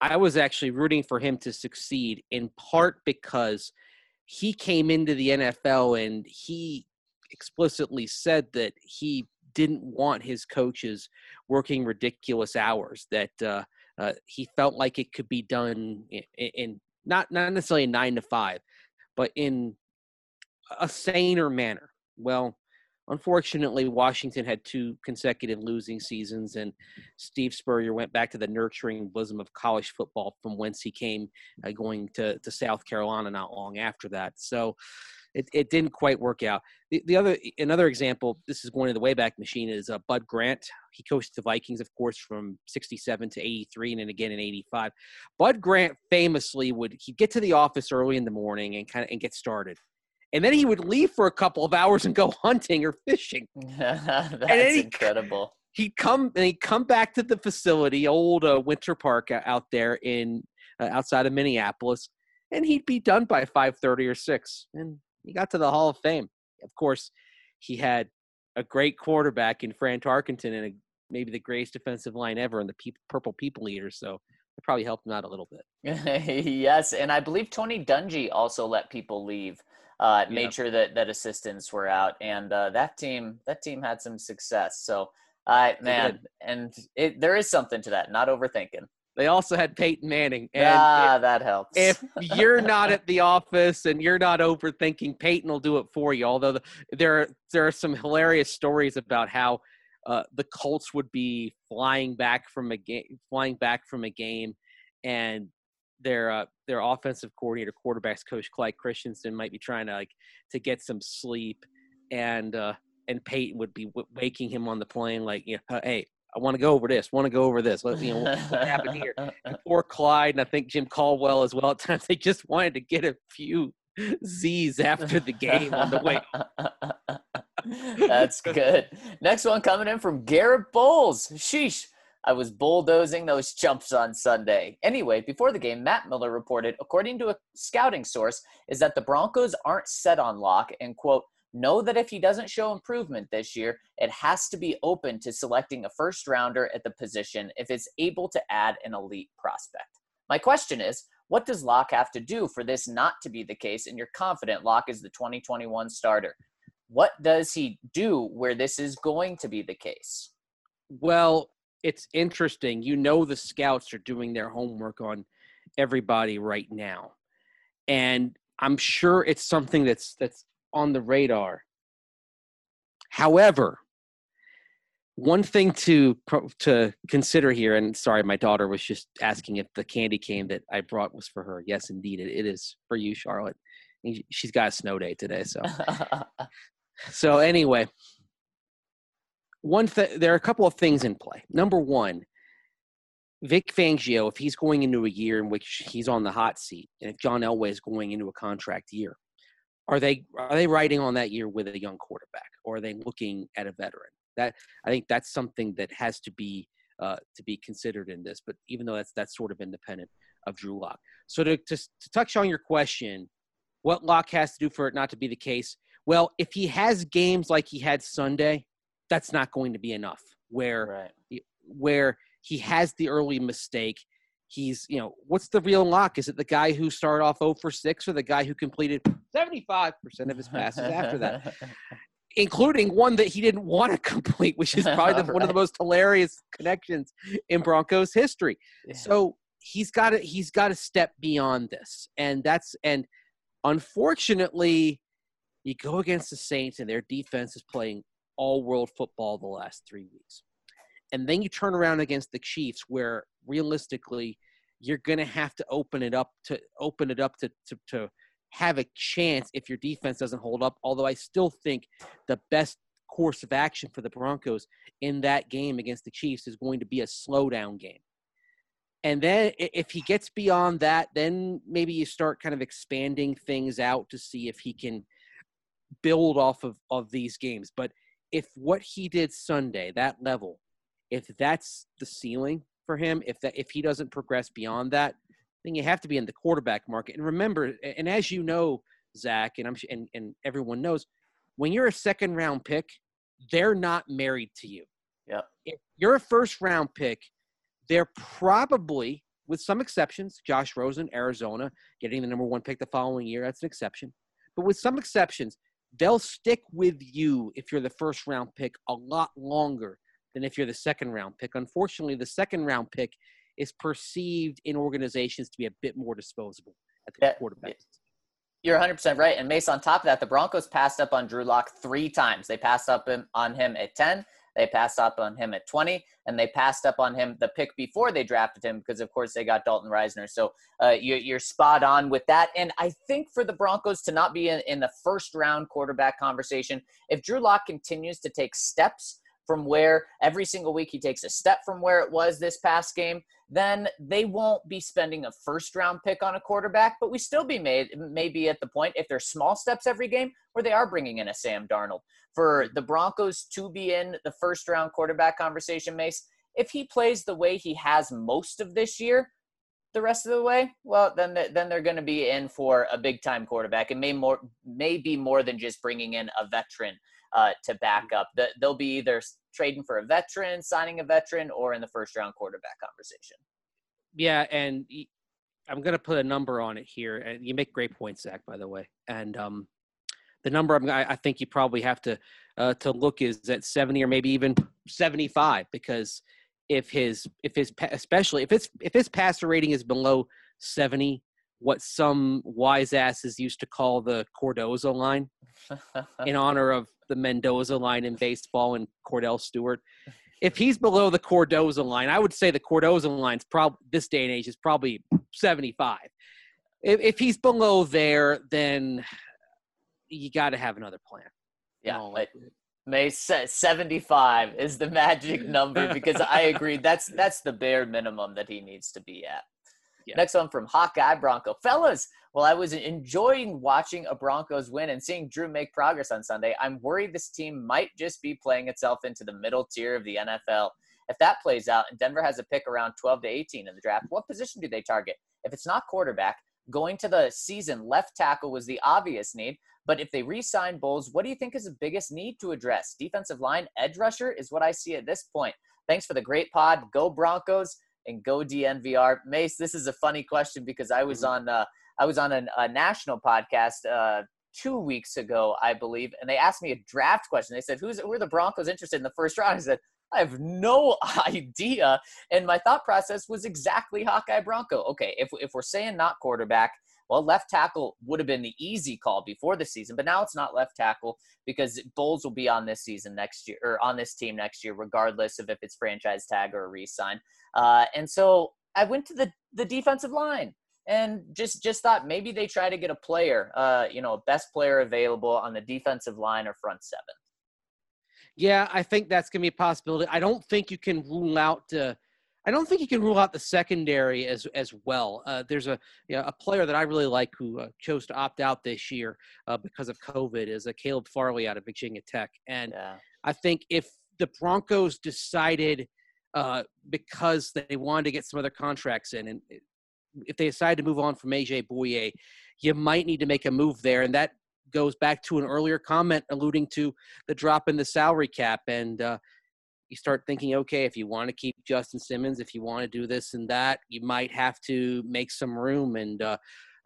I was actually rooting for him to succeed in part because he came into the NFL and he explicitly said that he didn't want his coaches working ridiculous hours. That uh, uh, he felt like it could be done in, in not not necessarily nine to five, but in a saner manner. Well, unfortunately, Washington had two consecutive losing seasons, and Steve Spurrier went back to the nurturing bosom of college football, from whence he came, uh, going to to South Carolina not long after that. So it, it didn't quite work out. The, the other another example, this is going to the Wayback Machine, is uh, Bud Grant. He coached the Vikings, of course, from '67 to '83, and then again in '85. Bud Grant famously would he'd get to the office early in the morning and kind of and get started. And then he would leave for a couple of hours and go hunting or fishing. That's he, incredible. He'd come and he'd come back to the facility, old uh, Winter Park out there in uh, outside of Minneapolis, and he'd be done by 5:30 or 6. And he got to the Hall of Fame. Of course, he had a great quarterback in Fran Tarkenton and a, maybe the greatest defensive line ever in the pe- Purple People Eater. So it probably helped him out a little bit. yes, and I believe Tony Dungy also let people leave. Uh, yeah. Made sure that that assistants were out, and uh, that team that team had some success. So, uh, man, and it, there is something to that. Not overthinking. They also had Peyton Manning. And ah, if, that helps. if you're not at the office and you're not overthinking, Peyton will do it for you. Although the, there, there are some hilarious stories about how uh, the Colts would be flying back from a game, flying back from a game, and their uh, their offensive coordinator, quarterbacks coach Clyde Christensen, might be trying to like to get some sleep, and uh, and Peyton would be w- waking him on the plane, like, you know, hey, I want to go over this, want to go over this. Let you know what, what happened here. And poor Clyde, and I think Jim Caldwell as well. At times, they just wanted to get a few Z's after the game on the way. That's good. Next one coming in from Garett Bolles. Sheesh. I was bulldozing those chumps on Sunday. Anyway, before the game, Matt Miller reported, according to a scouting source, is that the Broncos aren't set on Lock and, quote, know that if he doesn't show improvement this year, it has to be open to selecting a first rounder at the position if it's able to add an elite prospect. My question is, what does Lock have to do for this not to be the case? And you're confident Lock is the 2021 starter. What does he do where this is going to be the case? Well, it's interesting. You know, the scouts are doing their homework on everybody right now, and I'm sure it's something that's that's on the radar. However, one thing to to consider here, and sorry, my daughter was just asking if the candy cane that I brought was for her. Yes, indeed, it, it is for you, Charlotte. She's got a snow day today, so so anyway, one th- there are a couple of things in play. Number one, Vic Fangio, if he's going into a year in which he's on the hot seat, and if John Elway is going into a contract year, are they are they riding on that year with a young quarterback, or are they looking at a veteran? That I think that's something that has to be uh, to be considered in this. But even though that's that's sort of independent of Drew Lock. So to, to to touch on your question, what Lock has to do for it not to be the case? Well, if he has games like he had Sunday, that's not going to be enough. Where right. where he has the early mistake. He's, you know, what's the real lock? Is it the guy who started off 0 for 6 or the guy who completed 75% of his passes after that? Including one that he didn't want to complete, which is probably the, one of the most hilarious connections in Broncos history. Yeah. So he's got to he's got to step beyond this, and that's and unfortunately, you go against the Saints and their defense is playing all world football the last three weeks, and then you turn around against the Chiefs, where realistically you're going to have to open it up to open it up to, to to have a chance if your defense doesn't hold up. Although I still think the best course of action for the Broncos in that game against the Chiefs is going to be a slowdown game. And then if he gets beyond that, then maybe you start kind of expanding things out to see if he can build off of, of these games. But if what he did Sunday, that level, if that's the ceiling for him, if that if he doesn't progress beyond that, then you have to be in the quarterback market. And remember, and as you know, Zac, and I'm and, and everyone knows, when you're a second round pick, they're not married to you. Yep. If you're a first round pick, they're probably, with some exceptions, Josh Rosen, Arizona, getting the number one pick the following year, that's an exception. But with some exceptions, they'll stick with you if you're the first round pick a lot longer than if you're the second round pick. Unfortunately, the second round pick is perceived in organizations to be a bit more disposable at the Yeah, quarterback. You're 100% right. And Mace, on top of that, the Broncos passed up on Drew Lock three times. They passed up on him at 10, they passed up on him at 20, and they passed up on him the pick before they drafted him because, of course, they got Dalton Risner. So uh, you, you're spot on with that. And I think for the Broncos to not be in, in the first round quarterback conversation, if Drew Lock continues to take steps from where every single week he takes a step from where it was this past game, then they won't be spending a first round pick on a quarterback, but we still be made maybe at the point if there's small steps every game where they are bringing in a Sam Darnold. For the Broncos to be in the first round quarterback conversation, Mace, if he plays the way he has most of this year, the rest of the way, well, then then they're going to be in for a big time quarterback. It may more may be more than just bringing in a veteran uh, to back up. The, they'll be either trading for a veteran, signing a veteran, or in the first round quarterback conversation. Yeah, and I'm going to put a number on it here. And you make great points, Zac, by the way. And um, the number I'm, I I think you probably have to uh, to look is at 70 or maybe even 75 because if his if his especially if it's if his passer rating is below 70, what some wise asses used to call the Cordoza line in honor of the Mendoza line in baseball and Kordell Stewart. If he's below the Cordoza line, I would say the Cordoza line's probably this day and age is probably 75. If, if he's below there, then you got to have another plan. yeah, but. May 75 is the magic number because I agree that's that's the bare minimum that he needs to be at. Yeah. Next one from Hawkeye Bronco. Fellas, while I was enjoying watching a Broncos win and seeing Drew make progress on Sunday, I'm worried this team might just be playing itself into the middle tier of the NFL. If that plays out and Denver has a pick around 12 to 18 in the draft, what position do they target? If it's not quarterback, going to the season, left tackle was the obvious need. But if they re sign Bolles, what do you think is the biggest need to address? Defensive line, edge rusher is what I see at this point. Thanks for the great pod. Go Broncos and go DNVR. Mace, this is a funny question because I was on uh, I was on a, a national podcast uh, two weeks ago, I believe, and they asked me a draft question. They said, "Who's who are the Broncos interested in the first round?" I said, "I have no idea." And my thought process was exactly Hawkeye Bronco. Okay, if if we're saying not quarterback, well, left tackle would have been the easy call before the season, but now it's not left tackle because Bolles will be on this season next year or on this team next year, regardless of if it's franchise tag or a re-sign. Uh, and so I went to the the defensive line and just just thought maybe they try to get a player, uh, you know, a best player available on the defensive line or front seven. Yeah, I think that's to be a possibility. I don't think you can rule out. Uh, I don't think you can rule out the secondary as as well. Uh, there's a you know, a player that I really like who uh, chose to opt out this year uh, because of COVID is a Caleb Farley out of Virginia Tech, and Yeah. I think if the Broncos decided uh, because they wanted to get some other contracts in, and if they decide to move on from AJ Bouye, you might need to make a move there, and that goes back to an earlier comment alluding to the drop in the salary cap and uh, you start thinking okay if you want to keep justin simmons if you want to do this and that you might have to make some room and uh,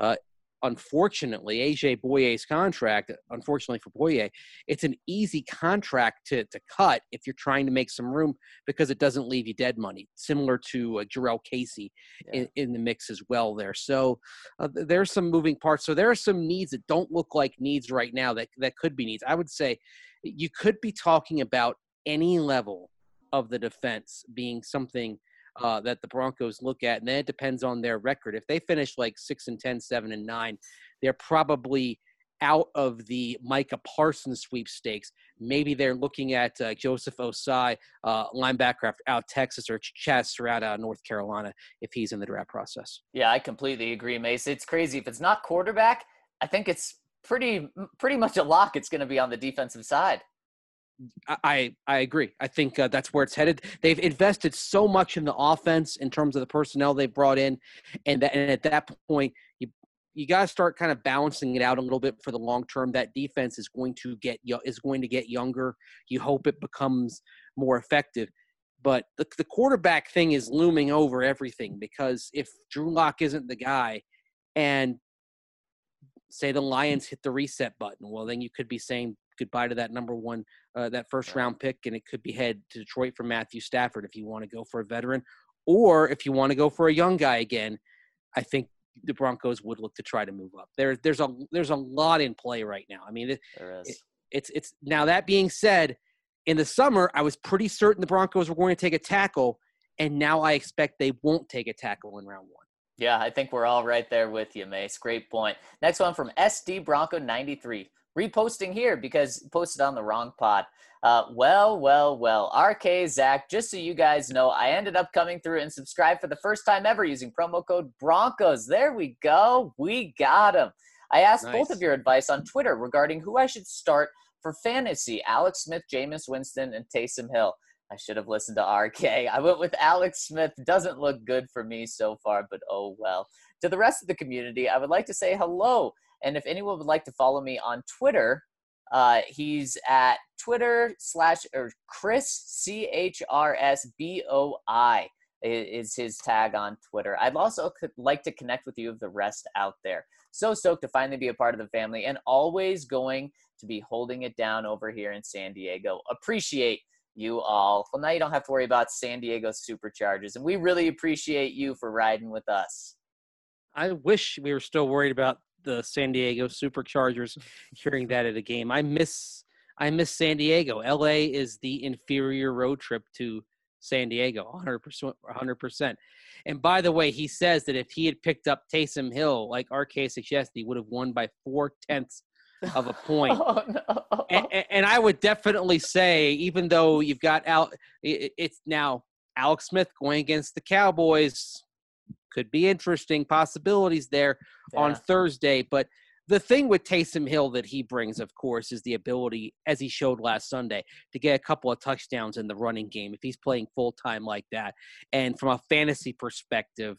uh, unfortunately aj Bouye's contract unfortunately for Bouye, it's an easy contract to, to cut if you're trying to make some room because it doesn't leave you dead money similar to uh, Jurrell casey Yeah. in, in the mix as well there so uh, th- there's some moving parts. So there are some needs that don't look like needs right now that that could be needs. I would say you could be talking about any level of the defense being something uh, that the Broncos look at, and then it depends on their record. If they finish like six and 10, 7 and nine, they're probably out of the Micah Parsons sweepstakes. Maybe they're looking at uh, Joseph Ossai, uh, linebacker out Texas, or Ch- Chaz Surratt out North Carolina if he's in the draft process. Yeah, I completely agree, Mace. It's crazy. If it's not quarterback, I think it's pretty pretty much a lock. It's going to be on the defensive side. I I agree. I think uh, that's where it's headed. They've invested so much in the offense in terms of the personnel they've brought in, and that, and at that point, you you got to start kind of balancing it out a little bit for the long term. That defense is going to get is going to get younger. You hope it becomes more effective, but the the quarterback thing is looming over everything because if Drew Lock isn't the guy, and say the Lions hit the reset button, well then you could be saying goodbye to that number one uh, that first round pick, and it could be head to Detroit for Matthew Stafford if you want to go for a veteran, or if you want to go for a young guy again. I think the Broncos would look to try to move up. There, there's a there's a lot in play right now. I mean, it, There is. it's it's now that being said, in the summer I was pretty certain the Broncos were going to take a tackle, and now I expect they won't take a tackle in round one. Yeah, I think we're all right there with you, Mace. Great point. Next one from SD Bronco 93. Reposting here because posted on the wrong pod. Uh, well, well, well. RK Zac, just so you guys know, I ended up coming through and subscribed for the first time ever using promo code Broncos. There we go. We got him. I asked both of your advice on Twitter regarding who I should start for fantasy Alex Smith, Jameis Winston, and Taysom Hill. I should have listened to RK. I went with Alex Smith. Doesn't look good for me so far, but oh well. To the rest of the community, I would like to say hello. And if anyone would like to follow me on Twitter, uh, he's at Twitter slash or Chris C H R S B O I is his tag on Twitter. I'd also like to connect with you of the rest out there. So stoked to finally be a part of the family and always going to be holding it down over here in San Diego. Appreciate you all. Well, now you don't have to worry about San Diego Superchargers, and we really appreciate you for riding with us. I wish we were still worried about the San Diego Superchargers hearing that at a game. I miss I miss San Diego. LA is the inferior road trip to San Diego, 100%. 100%. And by the way, he says that if he had picked up Taysom Hill, like RK suggested, he would have won by four tenths of a point. Oh no! and, and, I would definitely say, even though you've got Al, it's now Alex Smith going against the Cowboys. Could be interesting possibilities there on Thursday. But the thing with Taysom Hill that he brings, of course, is the ability, as he showed last Sunday, to get a couple of touchdowns in the running game if he's playing full time like that. And from a fantasy perspective,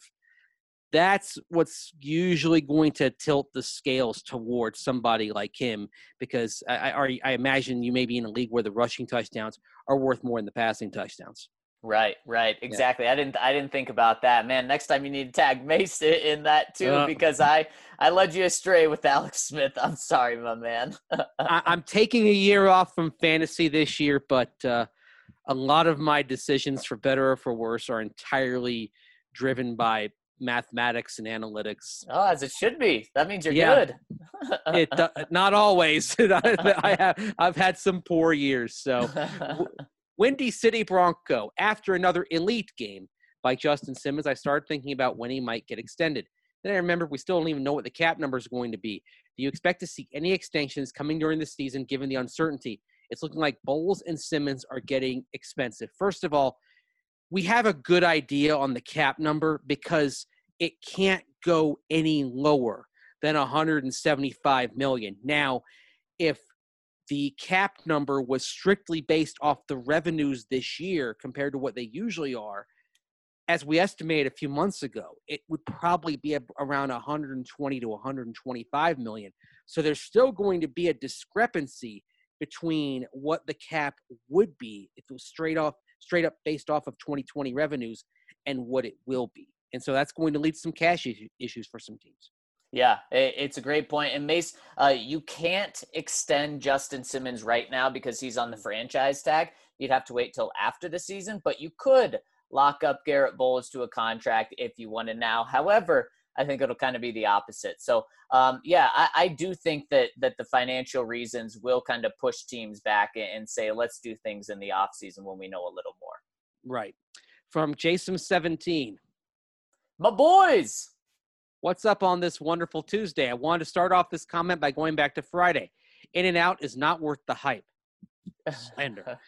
that's what's usually going to tilt the scales towards somebody like him because I, I, I imagine you may be in a league where the rushing touchdowns are worth more than the passing touchdowns. Right, right, exactly. I didn't, I didn't think about that, man. Next time you need to tag Mace in that too, Uh. because I, I led you astray with Alex Smith. I'm sorry, my man. I, I'm taking a year off from fantasy this year, but uh, a lot of my decisions, for better or for worse, are entirely driven by mathematics and analytics. oh, as it should be. That means you're Yeah. good. It uh, not always. I have I've had some poor years, so. Windy City Bronco, after another elite game by Justin Simmons, I started thinking about when he might get extended. Then I remember we still don't even know what the cap number is going to be. Do you expect to see any extensions coming during the season given the uncertainty? It's looking like Bolles and Simmons are getting expensive. First of all, we have a good idea on the cap number because it can't go any lower than 175 million. Now, if the cap number was strictly based off the revenues this year compared to what they usually are, as we estimated a few months ago, it would probably be around 120 to 125 million. So there's still going to be a discrepancy between what the cap would be if it was straight off, straight up based off of 2020 revenues, and what it will be. And so that's going to lead to some cash issues for some teams. Yeah, it's a great point. And Mace, uh, you can't extend Justin Simmons right now because he's on the franchise tag. You'd have to wait till after the season, but you could lock up Garett Bolles to a contract if you wanted now. However, I think it'll kind of be the opposite. So, um, yeah, I, I do think that that the financial reasons will kind of push teams back and- and say, let's do things in the offseason when we know a little more. Right. From Jason 17. My boys. What's up on this wonderful Tuesday? I wanted to start off this comment by going back to Friday. In and out is not worth the hype. Slander.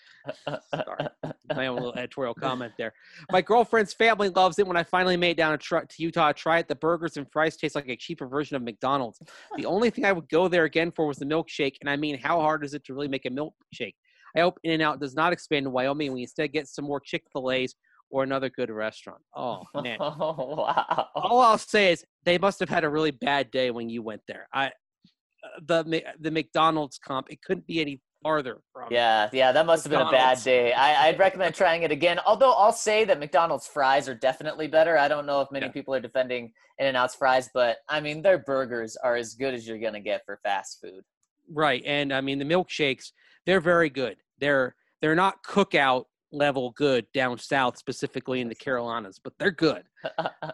Sorry. My own little editorial comment there. My girlfriend's family loves it when I finally made it down to, Utah to try it. The burgers and fries taste like a cheaper version of McDonald's. The only thing I would go there again for was the milkshake. And I mean, how hard is it to really make a milkshake? I hope In and Out does not expand to Wyoming and we instead get some more Chick fil A's or another good restaurant. Oh, man. Oh, wow. all I'll say is they must have had a really bad day when you went there. I uh, the the McDonald's comp it couldn't be any farther from. Yeah, yeah, that must have been a bad day. I, I'd recommend trying it again. Although I'll say that McDonald's fries are definitely better. I don't know if many Yeah. people are defending In and Out's fries, but I mean their burgers are as good as you're gonna get for fast food. right. And I mean the milkshakes they're very good. They're they're not cookout level good down south, specifically in the Carolinas, but they're good. oh,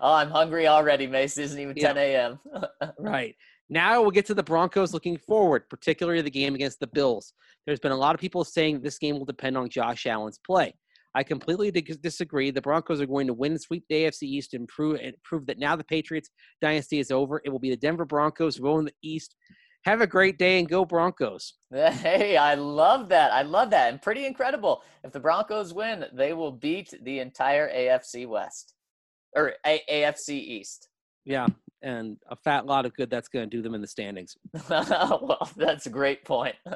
I'm hungry already, Mace. It isn't even Yeah. 10 a.m. Right. Now we'll get to the Broncos looking forward, particularly the game against the Bills. There's been a lot of people saying this game will depend on Josh Allen's play. I completely disagree. The Broncos are going to win and sweep the AFC East and prove, and prove that now the Patriots dynasty is over. It will be the Denver Broncos who own the East. Have a great day and go Broncos. Hey, I love that. I love that. And pretty incredible. If the Broncos win, they will beat the entire AFC West or A- AFC East. Yeah, and a fat lot of good that's going to do them in the standings. well, that's a great point.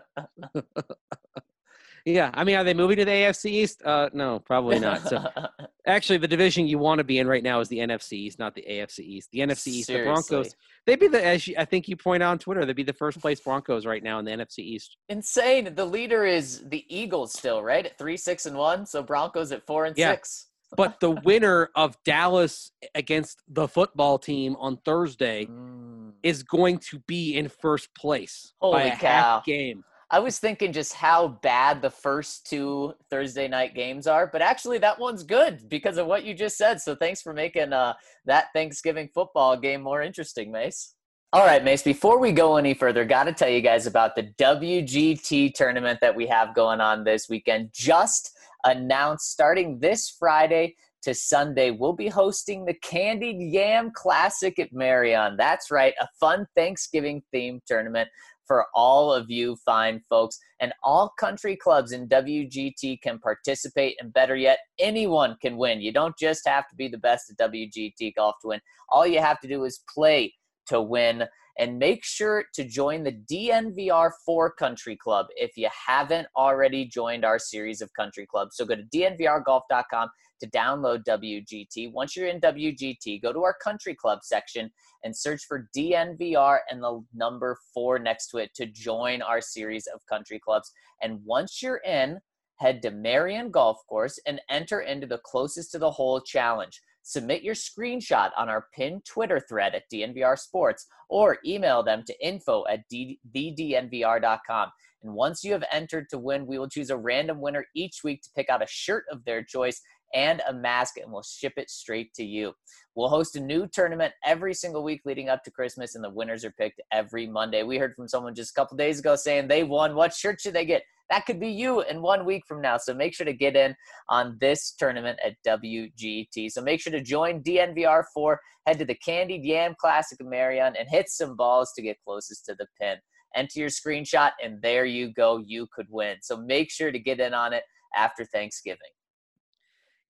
Yeah, I mean, are they moving to the AFC East? Uh, no, probably not. So Actually, the division you want to be in right now is the NFC East, not the AFC East. The NFC East, the Broncos, they'd be the, as you, I think you point out on Twitter, they'd be the first place Broncos right now in the NFC East. Insane. The leader is the Eagles still, right? At three, six, and one. So Broncos at four and Yeah. six. But the winner of Dallas against the football team on Thursday Mm. is going to be in first place by a cow. half game. I was thinking just how bad the first two Thursday night games are, but actually that one's good because of what you just said. So thanks for making uh, that Thanksgiving football game more interesting, Mace. All right, Mace, before we go any further, got to tell you guys about the WGT tournament that we have going on this weekend. Just announced starting this Friday to Sunday, we'll be hosting the Candied Yam Classic at Merion. That's right, a fun Thanksgiving themed tournament for all of you fine folks. And all country clubs in WGT can participate, and better yet, anyone can win. You don't just have to be the best at WGT golf to win. All you have to do is play to win. And make sure to join the DNVR 4 Country Club if you haven't already joined our series of country clubs. So go to dnvrgolf.com to download WGT. Once you're in WGT, go to our country club section and search for DNVR and the number four next to it to join our series of country clubs. And once you're in, head to Merion Golf Course and enter into the closest to the hole challenge. Submit your screenshot on our pinned Twitter thread at DNVR Sports or email them to info at thednvr.com. And once you have entered to win, we will choose a random winner each week to pick out a shirt of their choice and a mask, and we'll ship it straight to you. We'll host a new tournament every single week leading up to Christmas, and the winners are picked every Monday. We heard from someone just a couple days ago saying they won. What shirt should they get? That could be you in one week from now. So make sure to get in on this tournament at WGT. So make sure to join DNVR4, head to the Candied Yam Classic Merion, and hit some balls to get closest to the pin. Enter your screenshot, and there you go. You could win. So make sure to get in on it after Thanksgiving.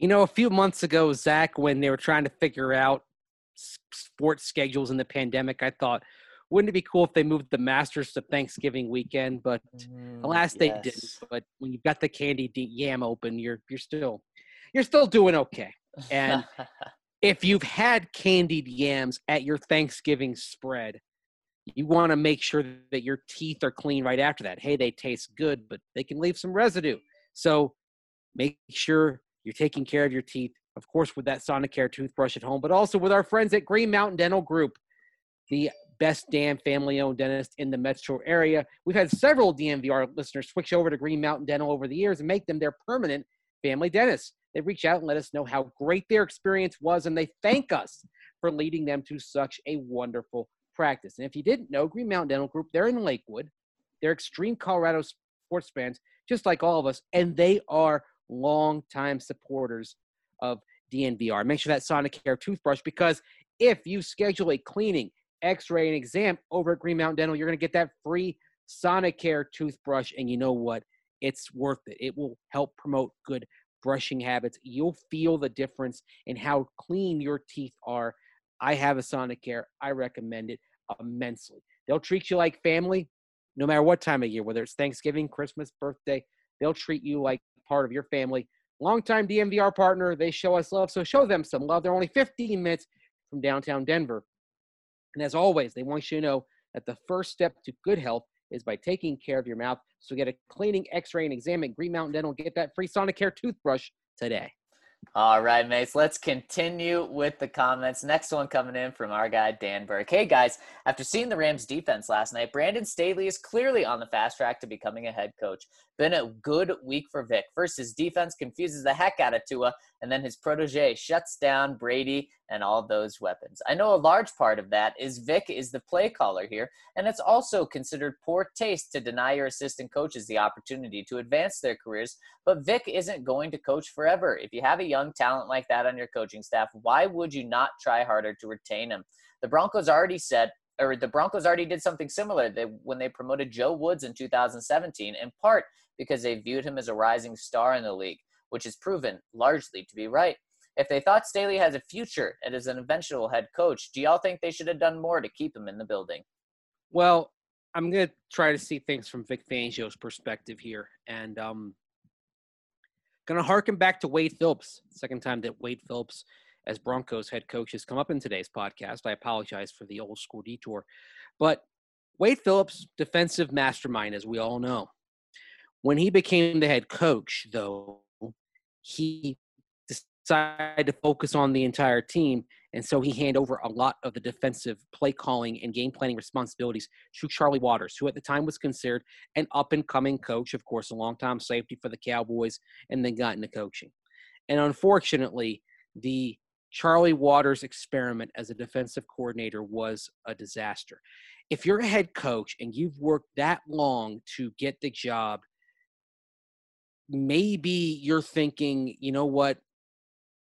You know, a few months ago, Zac, when they were trying to figure out sports schedules in the pandemic, I thought, wouldn't it be cool if they moved the Masters to Thanksgiving weekend? But Mm, alas, they yes. didn't. But when you've got the Candy Yam open, you're you're still you're still doing okay. And if you've had candied yams at your Thanksgiving spread, you want to make sure that your teeth are clean right after that. Hey, they taste good, but they can leave some residue. So make sure you're taking care of your teeth, of course, with that Sonicare toothbrush at home, but also with our friends at Green Mountain Dental Group, the best damn family owned dentist in the metro area. We've had several DNVR listeners switch over to Green Mountain Dental over the years and make them their permanent family dentist. They reach out and let us know how great their experience was, and they thank us for leading them to such a wonderful practice. And if you didn't know, Green Mountain Dental Group, they're in Lakewood. They're extreme Colorado sports fans, just like all of us, and they are longtime supporters of DNVR. Make sure that Sonicare toothbrush, because if you schedule a cleaning, x-ray, and exam over at Green Mountain Dental, you're going to get that free Sonicare toothbrush. And you know what? It's worth it. It will help promote good brushing habits. You'll feel the difference in how clean your teeth are. I have a Sonicare. I recommend it immensely. They'll treat you like family no matter what time of year, whether it's Thanksgiving, Christmas, birthday. They'll treat you like part of your family. Longtime DNVR partner. They show us love, so show them some love. They're only 15 minutes from downtown Denver. And as always, they want you to know that the first step to good health is by taking care of your mouth. So get a cleaning, x-ray, and exam at Green Mountain Dental. Get that free Sonicare toothbrush today. All right, Mace, let's continue with the comments. Next one coming in from our guy, Dan Burke. Hey, guys, after seeing the Rams defense last night, Brandon Staley is clearly on the fast track to becoming a head coach. Been a good week for Vic. First, his defense confuses the heck out of Tua, and then his protege shuts down Brady and all those weapons. I know a large part of that is Vic is the play caller here, and it's also considered poor taste to deny your assistant coaches the opportunity to advance their careers. But Vic isn't going to coach forever. If you have a young talent like that on your coaching staff, why would you not try harder to retain him? The Broncos already said, or the Broncos already did something similar they, when they promoted Joe Woods in 2017, in part because they viewed him as a rising star in the league, which is proven largely to be right. If they thought Staley has a future and is an eventual head coach, do y'all think they should have done more to keep him in the building? Well, I'm going to try to see things from Vic Fangio's perspective here. And um, going to harken back to Wade Phillips, second time that Wade Phillips, as Broncos head coach, has come up in today's podcast. I apologize for the old school detour. But Wade Phillips, defensive mastermind, as we all know. When he became the head coach, though, he decided to focus on the entire team. And so he handed over a lot of the defensive play calling and game planning responsibilities to Charlie Waters, who at the time was considered an up and coming coach, of course, a long-time safety for the Cowboys, and then got into coaching. And unfortunately, the Charlie Waters experiment as a defensive coordinator was a disaster. If you're a head coach and you've worked that long to get the job, maybe you're thinking, you know what,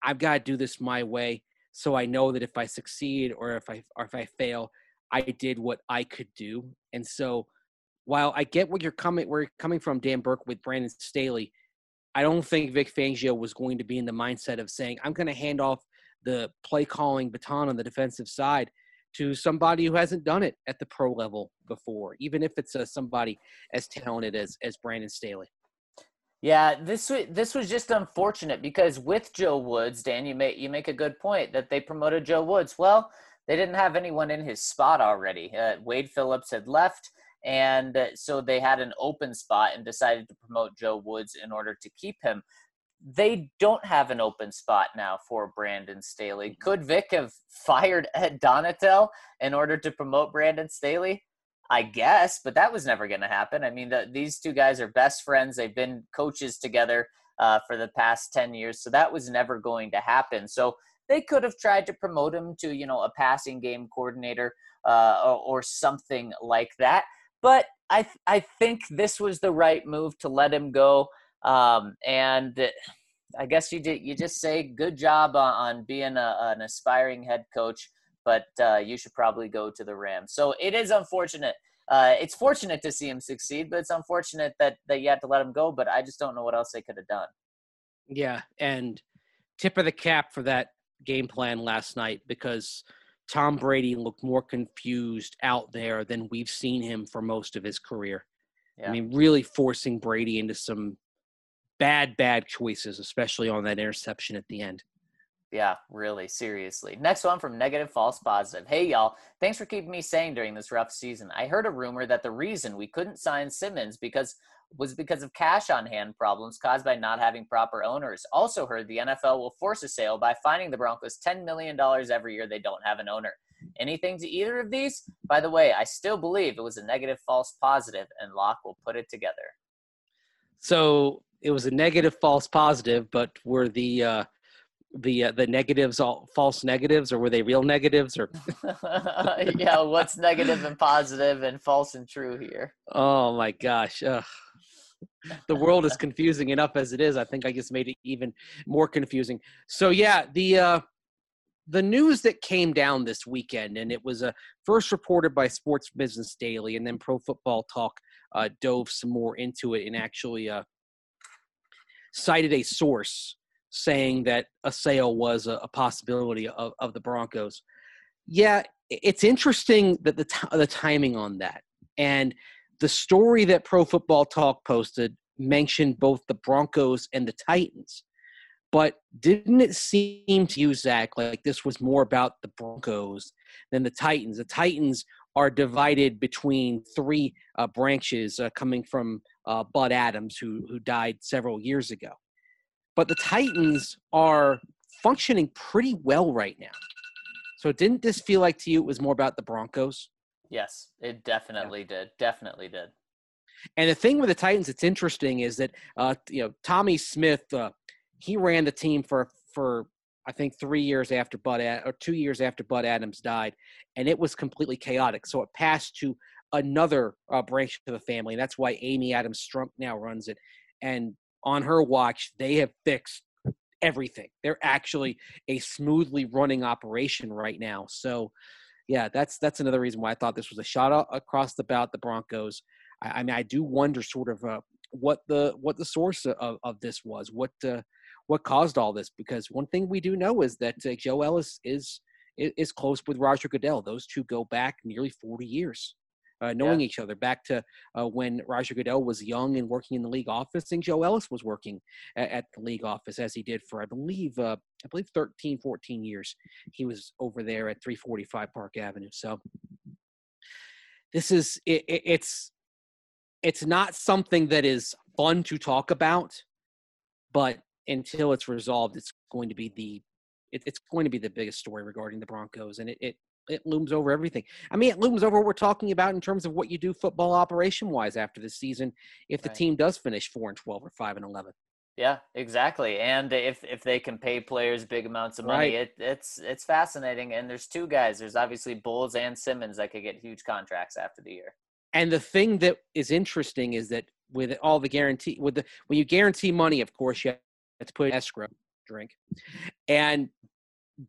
I've got to do this my way, so I know that if I succeed or if I or if I fail, I did what I could do. And so while I get where you're coming where you're coming from, Dan Burke with Brandon Staley, I don't think Vic Fangio was going to be in the mindset of saying, I'm going to hand off the play calling baton on the defensive side to somebody who hasn't done it at the pro level before, even if it's uh, somebody as talented as as Brandon Staley. Yeah, this wa- this was just unfortunate because with Joe Woods, Dan, you make you make a good point that they promoted Joe Woods. Well, they didn't have anyone in his spot already. Uh, Wade Phillips had left, and uh, so they had an open spot and decided to promote Joe Woods in order to keep him. They don't have an open spot now for Brandon Staley. Could Vic have fired Ed Donatell in order to promote Brandon Staley? I guess, but that was never going to happen. I mean, the, these two guys are best friends. They've been coaches together uh, for the past 10 years. So that was never going to happen. So they could have tried to promote him to, you know, a passing game coordinator uh, or, or something like that. But I, I think this was the right move to let him go. Um, and I guess you did, you just say good job on, on being a, an aspiring head coach but uh, you should probably go to the Rams. So it is unfortunate. Uh, it's fortunate to see him succeed, but it's unfortunate that that you had to let him go. But I just don't know what else they could have done. Yeah, and tip of the cap for that game plan last night because Tom Brady looked more confused out there than we've seen him for most of his career. Yeah. I mean, really forcing Brady into some bad, bad choices, especially on that interception at the end. Yeah, really, seriously. Next one from negative false positive. Hey y'all, thanks for keeping me sane during this rough season. I heard a rumor that the reason we couldn't sign Simmons because was because of cash on hand problems caused by not having proper owners. Also heard the NFL will force a sale by fining the Broncos $10 million every year they don't have an owner. Anything to either of these? By the way, I still believe it was a negative false positive, and Lock will put it together. So it was a negative false positive, but were the uh, the uh, the negatives all false negatives, or were they real negatives? Or yeah, what's negative and positive and false and true here? oh my gosh, Ugh. the world is confusing enough as it is. I think I just made it even more confusing. So yeah, the uh, the news that came down this weekend, and it was uh, first reported by Sports Business Daily, and then Pro Football Talk uh, dove some more into it and actually uh, cited a source saying that a sale was a, a possibility of, of the Broncos. Yeah, it's interesting that the t- the timing on that and the story that Pro Football Talk posted mentioned both the Broncos and the Titans. But didn't it seem to you, Zac, like this was more about the Broncos than the Titans? The Titans are divided between three uh, branches uh, coming from uh, Bud Adams, who who died several years ago. But the Titans are functioning pretty well right now. So didn't this feel like to you it was more about the Broncos? Yes, it definitely did. Definitely did. And the thing with the Titans that's interesting is that uh, you know Tommy Smith, uh, he ran the team for for I think three years after Bud Ad, or two years after Bud Adams died, and it was completely chaotic. So it passed to another uh, branch of the family, and that's why Amy Adams Strunk now runs it. And on her watch, they have fixed everything. They're actually a smoothly running operation right now. So, yeah, that's that's another reason why I thought this was a shot across the bow at the Broncos. I, I mean, I do wonder sort of uh, what the what the source of, of this was, what uh, what caused all this. Because one thing we do know is that uh, Joe Ellis is is is close with Roger Goodell. Those two go back nearly forty years. Uh, knowing each other back to uh, when Roger Goodell was young and working in the league office, and Joe Ellis was working at, at the league office as he did for, I believe, uh, I believe 13, 14 years. He was over there at 345 Park Avenue. So this is it, it, it's it's not something that is fun to talk about, but until it's resolved, it's going to be the it, it's going to be the biggest story regarding the Broncos, and it, it it looms over everything. I mean, it looms over what we're talking about in terms of what you do football operation wise after the season if the Right. team does finish four and twelve or five and eleven. Yeah, exactly. And if if they can pay players big amounts of money, Right. it, it's it's fascinating. And there's two guys. There's obviously Bolles and Simmons that could get huge contracts after the year. And the thing that is interesting is that with all the guarantee, with the when you guarantee money, of course, you have to put escrow drink, and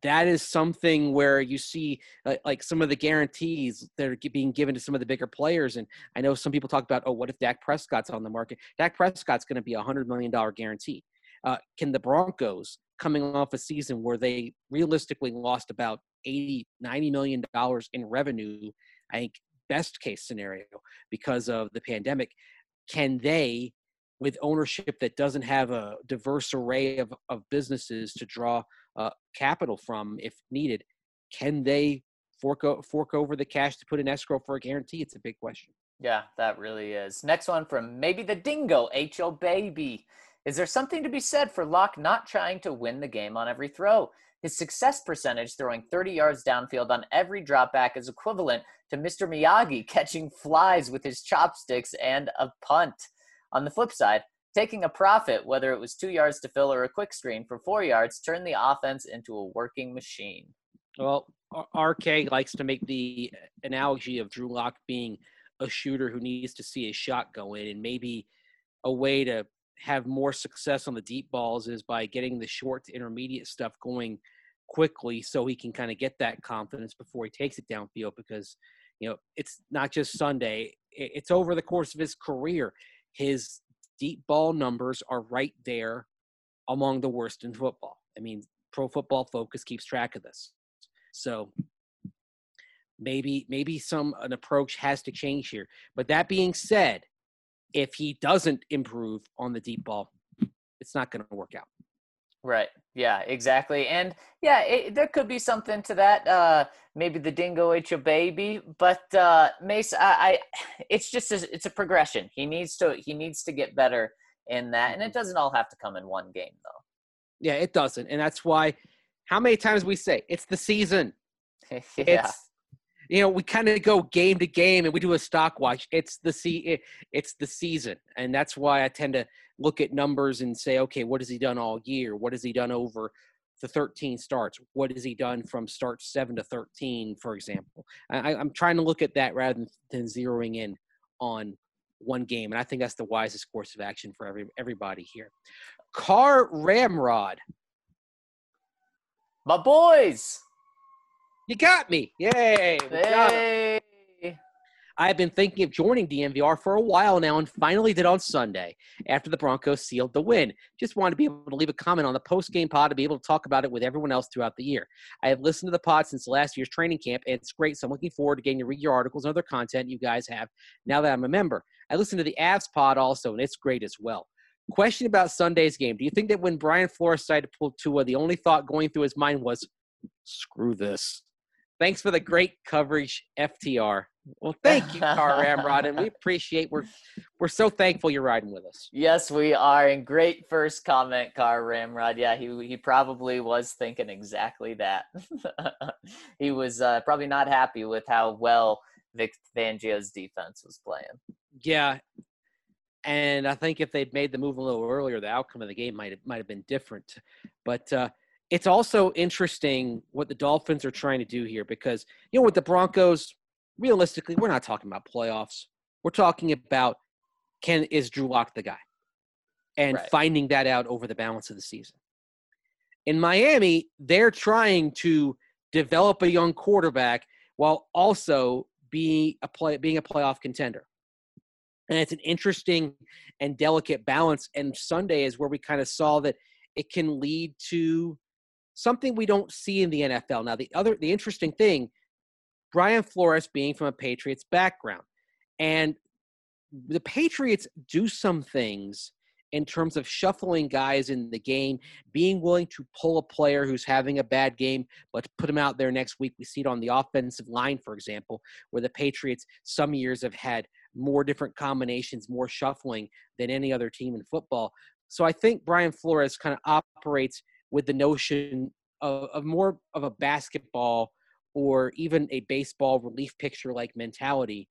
that is something where you see like some of the guarantees that are being given to some of the bigger players. And I know some people talk about, oh, what if Dak Prescott's on the market? Dak Prescott's going to be a hundred million dollar guarantee. Uh, can the Broncos coming off a season where they realistically lost about 80, 90 million dollars in revenue? I think best case scenario because of the pandemic. Can they, with ownership that doesn't have a diverse array of, of businesses to draw uh, capital from if needed. Can they fork, o- fork over the cash to put in escrow for a guarantee? It's a big question. Yeah, that really is. Next one from maybe the dingo, H.O. Baby. Is there something to be said for Lock not trying to win the game on every throw? His success percentage throwing 30 yards downfield on every dropback is equivalent to Mr. Miyagi catching flies with his chopsticks and a punt. On the flip side, taking a profit, whether it was two yards to fill or a quick screen for four yards, turned the offense into a working machine. Well, RK likes to make the analogy of Drew Lock being a shooter who needs to see a shot go in, and maybe a way to have more success on the deep balls is by getting the short to intermediate stuff going quickly so he can kind of get that confidence before he takes it downfield because you know it's not just sunday it's over the course of his career his deep ball numbers are right there among the worst in football. I mean pro football focus keeps track of this. So maybe maybe some an approach has to change here. But that being said if he doesn't improve on the deep ball it's not going to work out Right. Yeah, exactly. And yeah, it, there could be something to that. Uh, maybe the dingo ate your baby, but uh, Mace, I, I, it's just a, it's a progression. He needs to he needs to get better in that, and it doesn't all have to come in one game though. Yeah, it doesn't. And that's why how many times we say it's the season. yeah. It's you know, we kind of go game to game and we do a stock watch. It's the see it, it's the season. And that's why I tend to look at numbers and say, okay, what has he done all year? What has he done over the 13 starts? What has he done from start 7 to 13, for example? I, I'm trying to look at that rather than, than zeroing in on one game. And I think that's the wisest course of action for every everybody here. Car Ramrod. My boys. You got me. Yay. Hey. I've been thinking of joining DNVR for a while now and finally did on Sunday after the Broncos sealed the win. Just wanted to be able to leave a comment on the post game pod to be able to talk about it with everyone else throughout the year. I have listened to the pod since last year's training camp and it's great. So I'm looking forward to getting to read your articles and other content you guys have now that I'm a member. I listened to the Avs pod also and it's great as well. Question about Sunday's game. Do you think that when Brian Flores decided to pull Tua, the only thought going through his mind was, screw this? Thanks for the great coverage, FTR. Well, thank you, Car Ramrod, and we appreciate we're we're so thankful you're riding with us. Yes, we are. And great first comment, Car Ramrod. Yeah, he he probably was thinking exactly that. he was uh, probably not happy with how well Vic Fangio's defense was playing. Yeah, and I think if they'd made the move a little earlier, the outcome of the game might have might have been different. But uh, it's also interesting what the Dolphins are trying to do here because you know with the Broncos, realistically, we're not talking about playoffs. We're talking about can is Drew Lock the guy, and Right. finding that out over the balance of the season. In Miami, they're trying to develop a young quarterback while also being a play being a playoff contender. And it's an interesting and delicate balance. And Sunday is where we kind of saw that it can lead to something we don't see in the NFL. Now, the other the interesting thing, Brian Flores being from a Patriots background. And the Patriots do some things in terms of shuffling guys in the game, being willing to pull a player who's having a bad game, but put him out there next week. We see it on the offensive line, for example, where the Patriots some years have had more different combinations, more shuffling than any other team in football. So I think Brian Flores kind of operates with the notion of, of more of a basketball or even a baseball relief picture like mentality,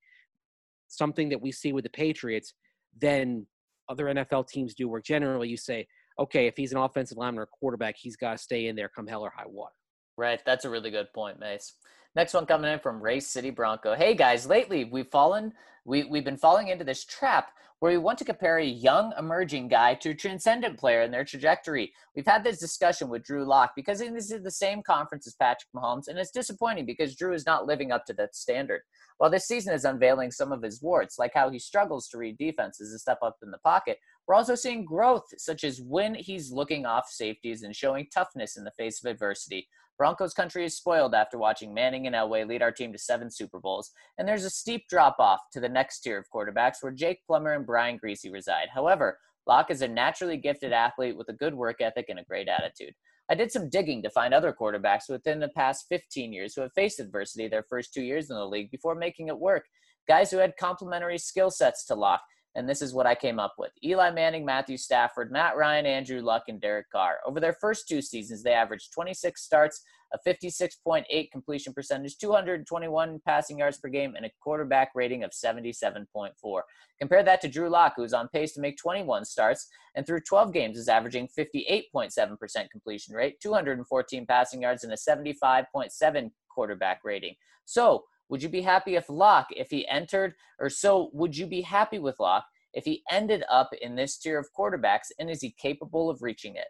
something that we see with the Patriots, than other NFL teams do, where generally you say, okay, if he's an offensive lineman or quarterback, he's got to stay in there come hell or high water. Right. That's a really good point, Mace. Next one coming in from Race City Bronco. Hey guys, lately we've fallen, we, we've been falling into this trap where we want to compare a young emerging guy to a transcendent player in their trajectory. We've had this discussion with Drew Lock because this is the same conference as Patrick Mahomes, and it's disappointing because Drew is not living up to that standard. While this season is unveiling some of his warts, like how he struggles to read defenses and step up in the pocket, we're also seeing growth, such as when he's looking off safeties and showing toughness in the face of adversity. Broncos country is spoiled after watching Manning and Elway lead our team to seven Super Bowls, and there's a steep drop off to the next tier of quarterbacks where Jake Plummer and Brian Griese reside. However, Lock is a naturally gifted athlete with a good work ethic and a great attitude. I did some digging to find other quarterbacks within the past 15 years who have faced adversity their first two years in the league before making it work. Guys who had complementary skill sets to Lock, and this is what I came up with Eli Manning, Matthew Stafford, Matt Ryan, Andrew Luck, and Derek Carr. Over their first two seasons, they averaged 26 starts, a 56.8 completion percentage, 221 passing yards per game, and a quarterback rating of 77.4. Compare that to Drew Lock, who's on pace to make 21 starts and through 12 games is averaging 58.7% completion rate, 214 passing yards, and a 75.7 quarterback rating. So, would you be happy if Lock, if he entered, or so would you be happy with Lock if he ended up in this tier of quarterbacks, and is he capable of reaching it?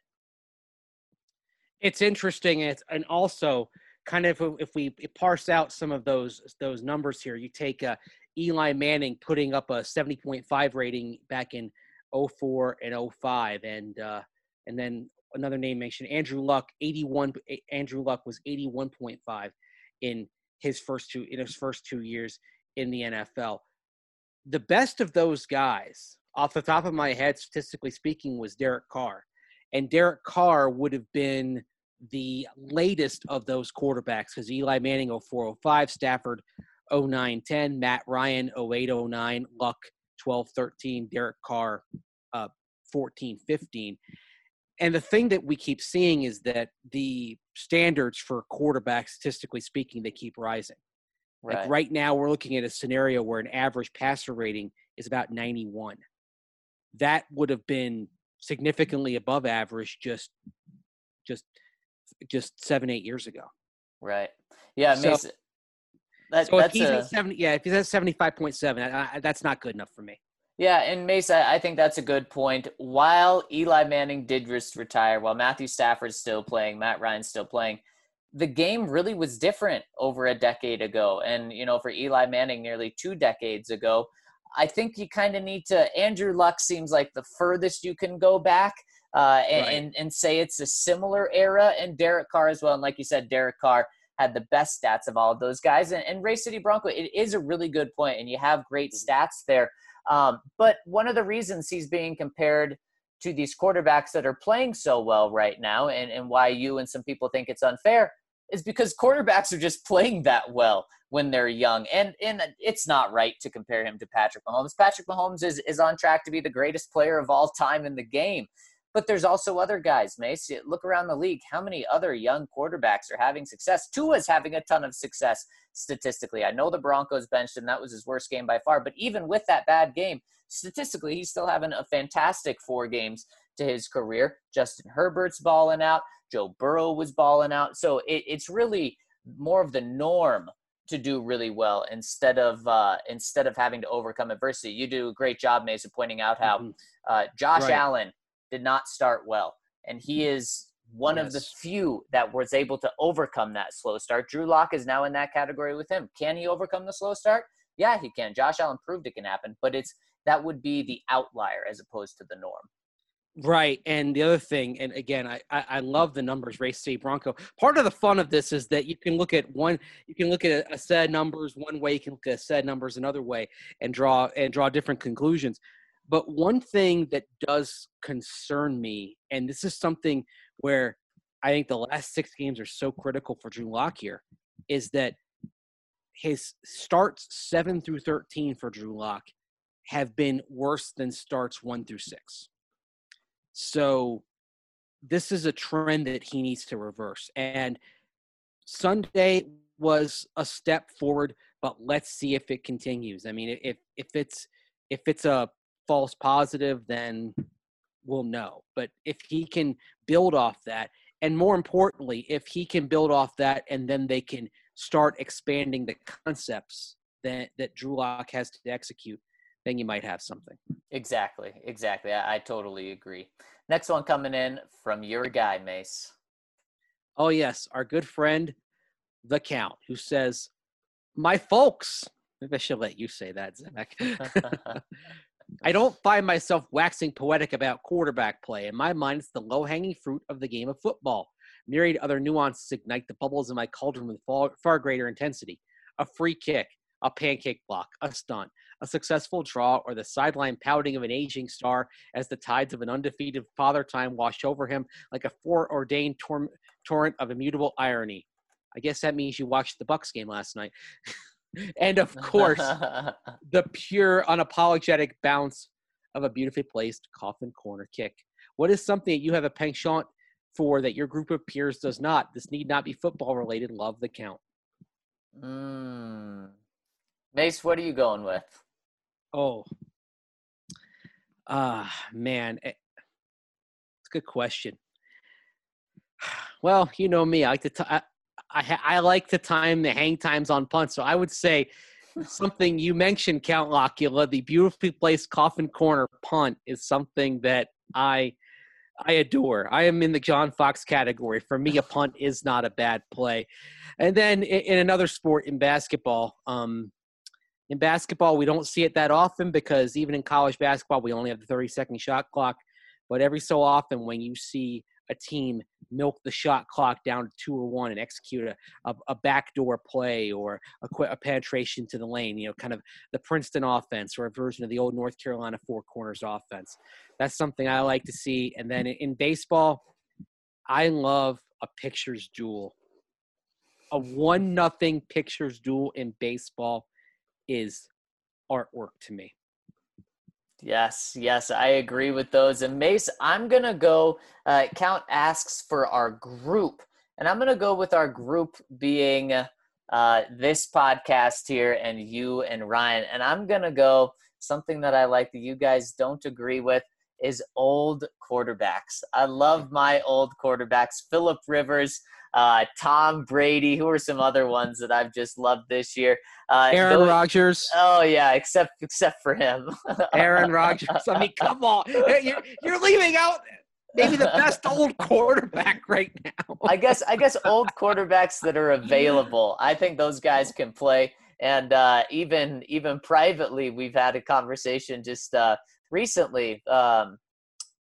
It's interesting, it's, and also kind of if we parse out some of those those numbers here, you take uh, Eli Manning putting up a 70.5 rating back in 04 and 05, and uh, and then another name mentioned Andrew Luck 81. Andrew Luck was 81.5 in his first two in his first two years in the NFL. The best of those guys, off the top of my head, statistically speaking, was Derek Carr, and Derek Carr would have been the latest of those quarterbacks because Eli Manning 0405, Stafford 0910, Matt Ryan 0809, Luck 1213, Derek Carr uh, 1415. And the thing that we keep seeing is that the standards for quarterbacks, statistically speaking, they keep rising. Right. Like right now, we're looking at a scenario where an average passer rating is about 91. That would have been significantly above average just just just seven eight years ago. Right. Yeah. So, that, so if he's a, at 70, yeah, if he's at 75.7, that's not good enough for me. Yeah, and Mesa, I think that's a good point. While Eli Manning did just retire, while Matthew Stafford's still playing, Matt Ryan's still playing, the game really was different over a decade ago. And, you know, for Eli Manning nearly two decades ago, I think you kind of need to. Andrew Luck seems like the furthest you can go back uh, and, right. and, and say it's a similar era, and Derek Carr as well. And like you said, Derek Carr had the best stats of all of those guys. And, and Race City Bronco, it is a really good point, and you have great mm-hmm. stats there. Um, but one of the reasons he's being compared to these quarterbacks that are playing so well right now, and, and why you and some people think it's unfair, is because quarterbacks are just playing that well when they're young. And and it's not right to compare him to Patrick Mahomes. Patrick Mahomes is, is on track to be the greatest player of all time in the game. But there's also other guys, Mace. Look around the league. How many other young quarterbacks are having success? Tua's having a ton of success statistically. I know the Broncos benched him. That was his worst game by far. But even with that bad game, statistically, he's still having a fantastic four games to his career. Justin Herbert's balling out. Joe Burrow was balling out. So it, it's really more of the norm to do really well instead of uh, instead of having to overcome adversity. You do a great job, Mason, pointing out how mm-hmm. uh, Josh right. Allen did not start well. And he mm. is one yes. of the few that was able to overcome that slow start. Drew Lock is now in that category with him. Can he overcome the slow start? Yeah, he can. Josh Allen proved it can happen, but it's that would be the outlier as opposed to the norm. Right. And the other thing, and again, I, I, I love the numbers, Race City Bronco. Part of the fun of this is that you can look at one, you can look at a, a set numbers one way, you can look at a set numbers another way and draw and draw different conclusions. But one thing that does concern me, and this is something where I think the last six games are so critical for Drew Lock here, is that his starts seven through 13 for Drew Lock have been worse than starts one through six. So this is a trend that he needs to reverse. And Sunday was a step forward, but let's see if it continues. I mean, if if it's if it's a false positive, then we'll know. But if he can build off that And more importantly, if he can build off that and then they can start expanding the concepts that, that Drew Lock has to execute, then you might have something. Exactly, exactly. I, I totally agree. Next one coming in from your guy, Mace. Oh, yes, our good friend, The Count, who says, My folks. Maybe I should let you say that, Zac. I don't find myself waxing poetic about quarterback play. In my mind, it's the low hanging fruit of the game of football. Myriad other nuances ignite the bubbles in my cauldron with far, far greater intensity. A free kick, a pancake block, a stunt, a successful draw, or the sideline pouting of an aging star as the tides of an undefeated father time wash over him like a foreordained tor- torrent of immutable irony. I guess that means you watched the Bucs game last night. and of course, the pure, unapologetic bounce of a beautifully placed coffin corner kick. What is something that you have a penchant for that your group of peers does not? This need not be football related. Love the count. mm. Mace, what are you going with? Oh, ah, man, Eh, it's a good question. Well, you know me. I like to. T- I, I I like to time the hang times on punts. So I would say something you mentioned, Count Locula, the beautifully placed coffin corner punt is something that I I adore. I am in the John Fox category. For me, a punt is not a bad play. And then in, in another sport, in basketball, um, in basketball, we don't see it that often because even in college basketball, we only have the 30 second shot clock. But every so often, when you see a team milk the shot clock down to two or one and execute a, a, a backdoor play or a, a penetration to the lane, you know, kind of the Princeton offense or a version of the old North Carolina four corners offense. That's something I like to see. And then in, in baseball, I love a pictures duel. A one nothing pictures duel in baseball is artwork to me. Yes, yes, I agree with those. And Mace, I'm going to go. Uh, Count asks for our group, and I'm going to go with our group being uh, this podcast here and you and Ryan. And I'm going to go something that I like that you guys don't agree with is old quarterbacks. I love my old quarterbacks. Philip Rivers, uh, Tom Brady. Who are some other ones that I've just loved this year? Uh, Aaron those- Rodgers. Oh yeah, except except for him. Aaron Rodgers. I mean, come on. You're, you're leaving out maybe the best old quarterback right now. I guess I guess old quarterbacks that are available. I think those guys can play. And uh, even even privately, we've had a conversation just uh, recently. Um,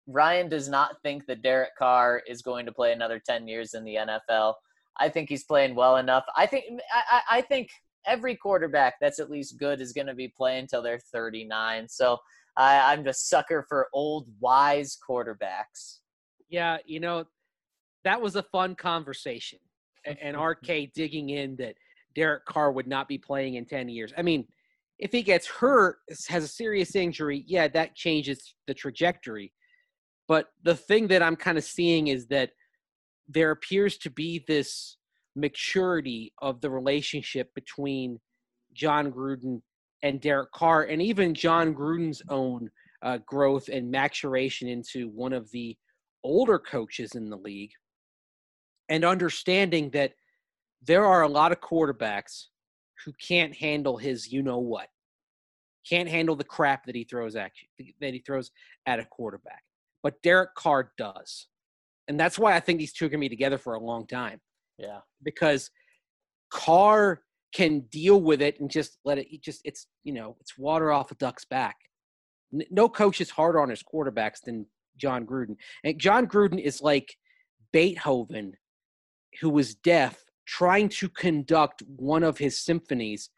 Ryan does not think that Derek Carr is going to play another ten years in the NFL. I think he's playing well enough. I think I, I I think every quarterback that's at least good is going to be playing until they're 39. So I, I'm just sucker for old wise quarterbacks. Yeah, you know, that was a fun conversation. And RK digging in that Derek Carr would not be playing in 10 years. I mean, if he gets hurt, has a serious injury, yeah, that changes the trajectory. But the thing that I'm kind of seeing is that there appears to be this maturity of the relationship between Jon Gruden and Derek Carr, and even Jon Gruden's own uh, growth and maturation into one of the older coaches in the league, and understanding that there are a lot of quarterbacks who can't handle his you know what, can't handle the crap that he throws at you, that he throws at a quarterback. But Derek Carr does. And that's why I think these two can be together for a long time Yeah. because Carr can deal with it and just let it, it just, it's, you know, it's water off a duck's back. No coach is harder on his quarterbacks than Jon Gruden. And Jon Gruden is like Beethoven, who was deaf, trying to conduct one of his symphonies.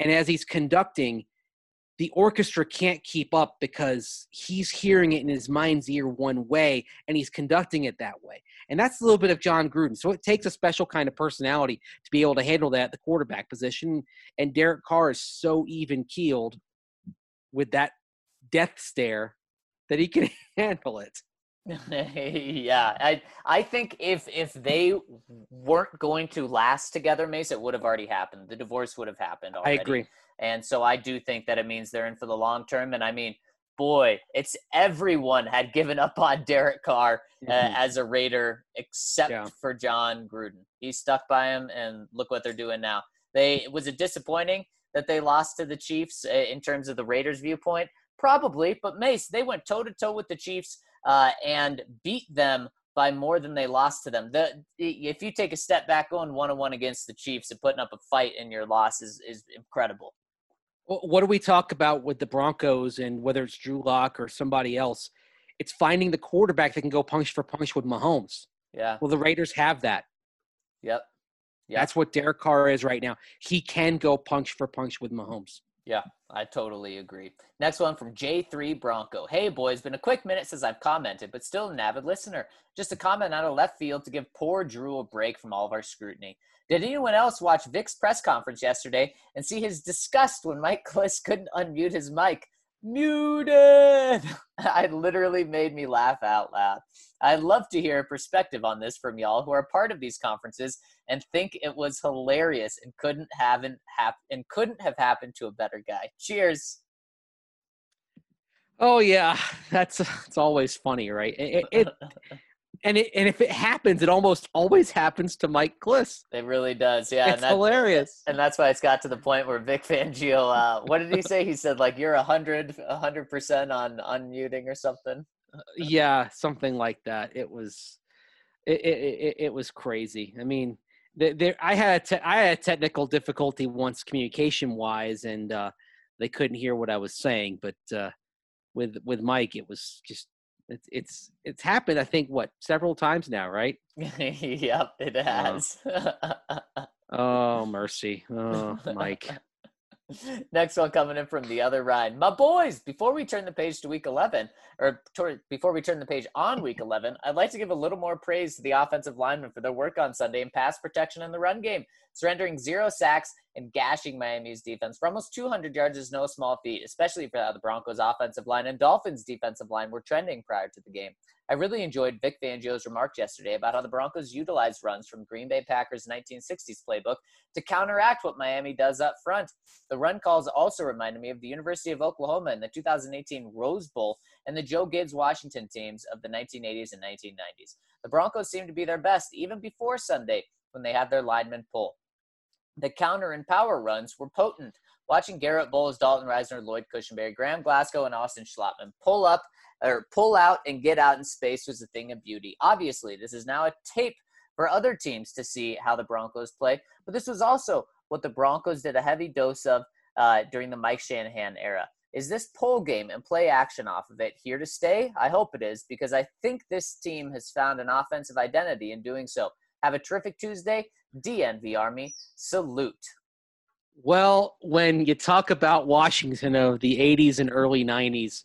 And as he's conducting, the orchestra can't keep up because he's hearing it in his mind's ear one way and he's conducting it that way. And that's a little bit of Jon Gruden. So it takes a special kind of personality to be able to handle that at the quarterback position. And Derek Carr is so even keeled with that death stare that he can handle it. yeah, I I think if if they weren't going to last together, Mace, it would have already happened. The divorce would have happened I agree. And so I do think that it means they're in for the long term. And I mean, boy, it's everyone had given up on Derek Carr uh, Mhm. as a Raider except Yeah. for Jon Gruden. He stuck by him, and look what they're doing now. They was it disappointing that they lost to the Chiefs uh, in terms of the Raiders' viewpoint? Probably, but Mace they went toe to toe with the Chiefs uh, and beat them by more than they lost to them. The if you take a step back, going one on one against the Chiefs and putting up a fight in your loss is is incredible. What do we talk about with the Broncos and whether it's Drew Lock or somebody else? It's finding the quarterback that can go punch for punch with Mahomes. Yeah. Well, the Raiders have that. Yep. Yeah. That's what Derek Carr is right now. He can go punch for punch with Mahomes. Yeah, I totally agree. Next one from J3 Bronco. Hey, boys, been a quick minute since I've commented, but still an avid listener. Just a comment out of left field to give poor Drew a break from all of our scrutiny. Did anyone else watch Vic's press conference yesterday and see his disgust when Mike Klis couldn't unmute his mic? Muted! I literally made me laugh out loud. I'd love to hear a perspective on this from y'all who are part of these conferences and think it was hilarious and couldn't haven't hap- and couldn't have happened to a better guy. Cheers. Oh yeah, that's it's always funny, right? It, it, and it, and if it happens, it almost always happens to Mike Klis. It really does, yeah. it's and, that, hilarious. and that's why it's got to the point where Vic Fangio, uh, what did he say? He said like you're a hundred, a hundred percent on unmuting or something. yeah, something like that. It was, it it, it, it was crazy. I mean, there, there I had a te- I had a technical difficulty once communication wise, and uh, they couldn't hear what I was saying. But uh, with with Mike, it was just it's it's it's happened. I think what several times now, right? yep, it uh, has. Oh mercy, oh Mike. Next one coming in from the other ride. My boys, before we turn the page to week 11, or toward, before we turn the page on week 11, I'd like to give a little more praise to the offensive linemen for their work on Sunday in pass protection and the run game. Surrendering zero sacks and gashing Miami's defense for almost 200 yards is no small feat, especially for how the Broncos' offensive line and Dolphins' defensive line were trending prior to the game. I really enjoyed Vic Fangio's remarks yesterday about how the Broncos utilized runs from Green Bay Packers' 1960s playbook to counteract what Miami does up front. The run calls also reminded me of the University of Oklahoma in the 2018 Rose Bowl and the Joe Gibbs Washington teams of the 1980s and 1990s. The Broncos seemed to be their best even before Sunday when they had their linemen pull. The counter and power runs were potent. Watching Garett Bolles, Dalton Risner, Lloyd Cushenberry, Graham Glasgow, and Austin Schlottmann pull up or pull out and get out in space was a thing of beauty. Obviously, this is now a tape for other teams to see how the Broncos play, but this was also what the Broncos did a heavy dose of uh, during the Mike Shanahan era. Is this pull game and play action off of it here to stay? I hope it is because I think this team has found an offensive identity in doing so. Have a terrific Tuesday. DNV Army, salute. Well, when you talk about Washington of the 80s and early 90s,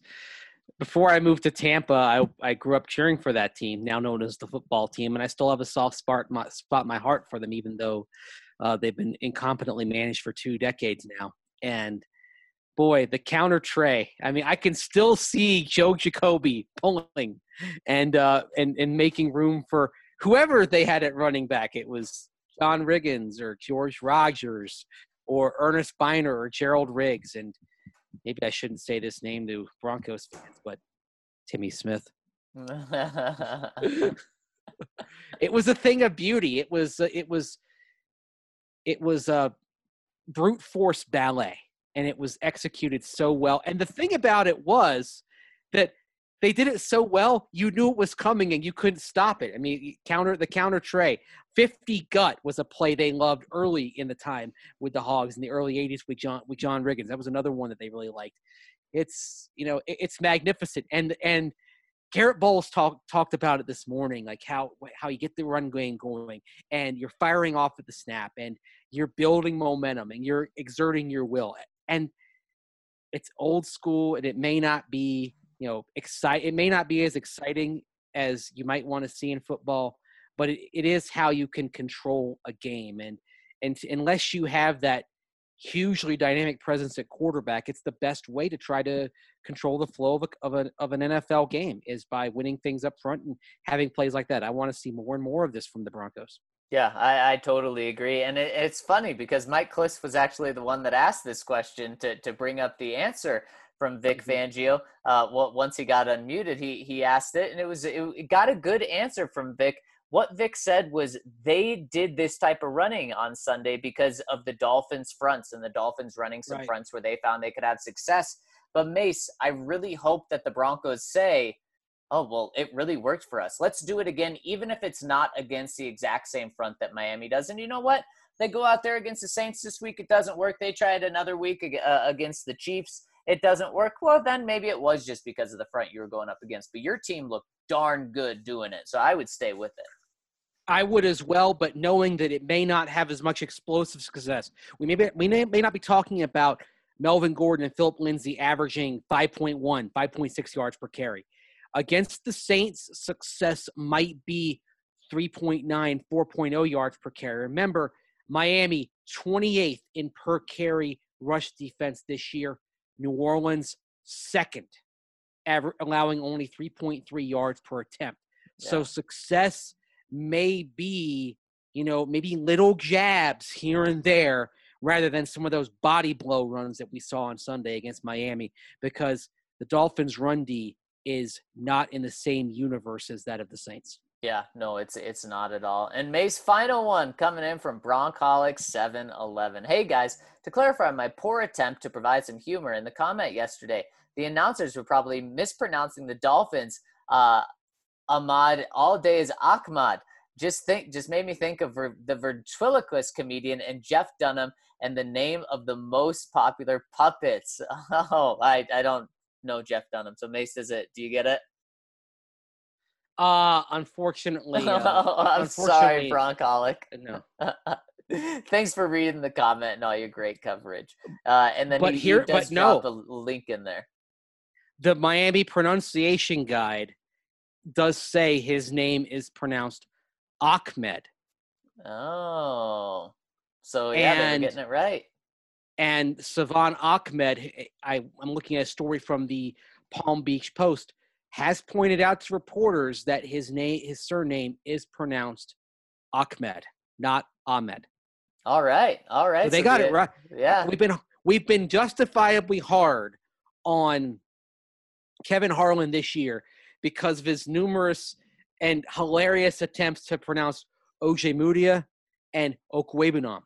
before I moved to Tampa, I, I grew up cheering for that team, now known as the football team, and I still have a soft spot my, spot my heart for them, even though uh, they've been incompetently managed for two decades now. And boy, the counter tray. I mean, I can still see Joe Jacoby pulling and uh, and and making room for whoever they had at running back. It was John Riggins or George Rogers or Earnest Byner or Gerald Riggs, and maybe I shouldn't say this name to Broncos fans, but Timmy Smith. It was a thing of beauty. It was uh, it was it was a brute force ballet, and it was executed so well. And the thing about it was that they did it so well, you knew it was coming and you couldn't stop it. I mean, counter the counter tray, 50 gut was a play they loved early in the time with the Hogs in the early 80s with John with John Riggins. That was another one that they really liked. It's you know it, it's magnificent and and Garett Bolles talked talked about it this morning, like how how you get the run game going and you're firing off at the snap and you're building momentum and you're exerting your will and it's old school and it may not be you know excite it may not be as exciting as you might want to see in football but it, it is how you can control a game and and unless you have that hugely dynamic presence at quarterback it's the best way to try to control the flow of, a, of, a, of an NFL game is by winning things up front and having plays like that I want to see more and more of this from the Broncos Yeah, I, I totally agree. And it, it's funny because Mike Klis was actually the one that asked this question to, to bring up the answer from Vic Mhm. Fangio. Uh, well, once he got unmuted, he he asked it, and it was it, it got a good answer from Vic. What Vic said was they did this type of running on Sunday because of the Dolphins' fronts and the Dolphins running some Right. fronts where they found they could have success. But Mace, I really hope that the Broncos say, "Oh well, it really worked for us. Let's do it again, even if it's not against the exact same front that Miami does." And you know what? They go out there against the Saints this week. It doesn't work. They try it another week uh, against the Chiefs. It doesn't work. Well, then maybe it was just because of the front you were going up against. But your team looked darn good doing it. So I would stay with it. I would as well, but knowing that it may not have as much explosive success. We may be, we may, may not be talking about Melvin Gordon and Phillip Lindsay averaging 5.1, 5.6 yards per carry. Against the Saints, success might be 3.9, 4.0 yards per carry. Remember, Miami 28th in per carry rush defense this year. New Orleans second, aver- allowing only 3.3 yards per attempt. So success may be, you know, maybe little jabs here and there rather than some of those body blow runs that we saw on Sunday against Miami because the Dolphins' run D is not in the same universe as that of the Saints. Yeah, no, it's it's not at all. And May's final one coming in from Broncholic 711. Hey guys, to clarify my poor attempt to provide some humor in the comment yesterday, the announcers were probably mispronouncing the Dolphins. Uh, Ahmad all day is Ahmad. Just think, just made me think of the ventriloquist comedian and Jeff Dunham and the name of the most popular puppets. Oh, I I don't know Jeff Dunham. So Mace, does it? Do you get it? Uh, unfortunately, uh, I'm sorry, unfortunately- Broncholic. no. Thanks for reading the comment and all your great coverage. Uh, and then But he, here- he does but no. drop a link in there. The Miami pronunciation guide does say his name is pronounced Ahmed. Oh, so yeah, they're And- getting it right. and Salvon Ahmed, I, I'm looking at a story from the Palm Beach Post, has pointed out to reporters that his name, his surname, is pronounced Ahmed, not Ahmed. All right, all right. So they so got it right. Yeah, We've been we've been justifiably hard on Kevin Harlan this year because of his numerous and hilarious attempts to pronounce Ojemudia and Okwuegbunam.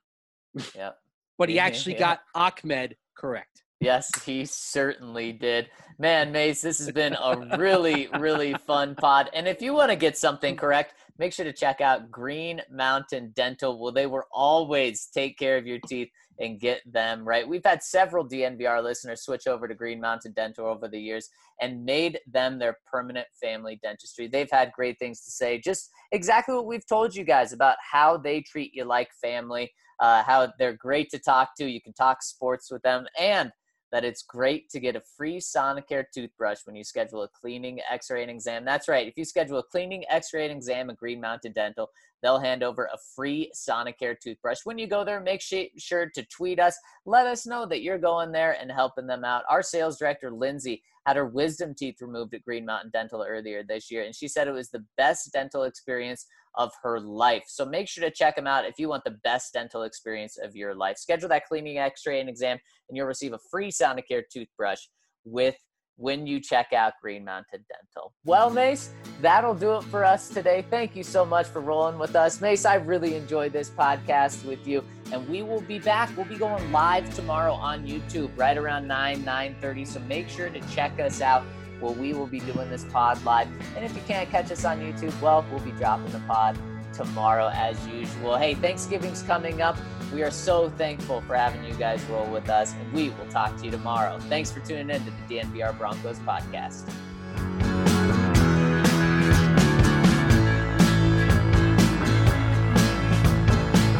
yeah. But he mm-hmm, actually yeah. got Ahmed correct. Yes, he certainly did. Man, Mace, this has been a really, really fun pod. And if you want to get something correct, make sure to check out Green Mountain Dental. Well, they will always take care of your teeth and get them right. We've had several DNVR listeners switch over to Green Mountain Dental over the years and made them their permanent family dentistry. They've had great things to say, just exactly what we've told you guys about how they treat you like family, uh, how they're great to talk to. You can talk sports with them, and that it's great to get a free Sonicare toothbrush when you schedule a cleaning, x-ray, and exam. That's right. If you schedule a cleaning, x-ray, and exam at Green Mountain Dental, they'll hand over a free Sonicare toothbrush. When you go there, make sure to tweet us. Let us know that you're going there and helping them out. Our sales director, Lindsay, had her wisdom teeth removed at Green Mountain Dental earlier this year, and she said it was the best dental experience of her life. So make sure to check them out if you want the best dental experience of your life. Schedule that cleaning, x-ray, and exam, and you'll receive a free Sonicare toothbrush with when you check out Green Mountain Dental. Well, Mace, that'll do it for us today. Thank you so much for rolling with us. Mace, I really enjoyed this podcast with you, and we will be back. We'll be going live tomorrow on YouTube right around 9, 9.30, so make sure to check us out where we will be doing this pod live. And if you can't catch us on YouTube, well, we'll be dropping the pod tomorrow as usual. Hey, Thanksgiving's coming up. We are so thankful for having you guys roll with us, and we will talk to you tomorrow. Thanks for tuning in to the DNVR Broncos podcast.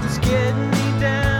It's getting me down.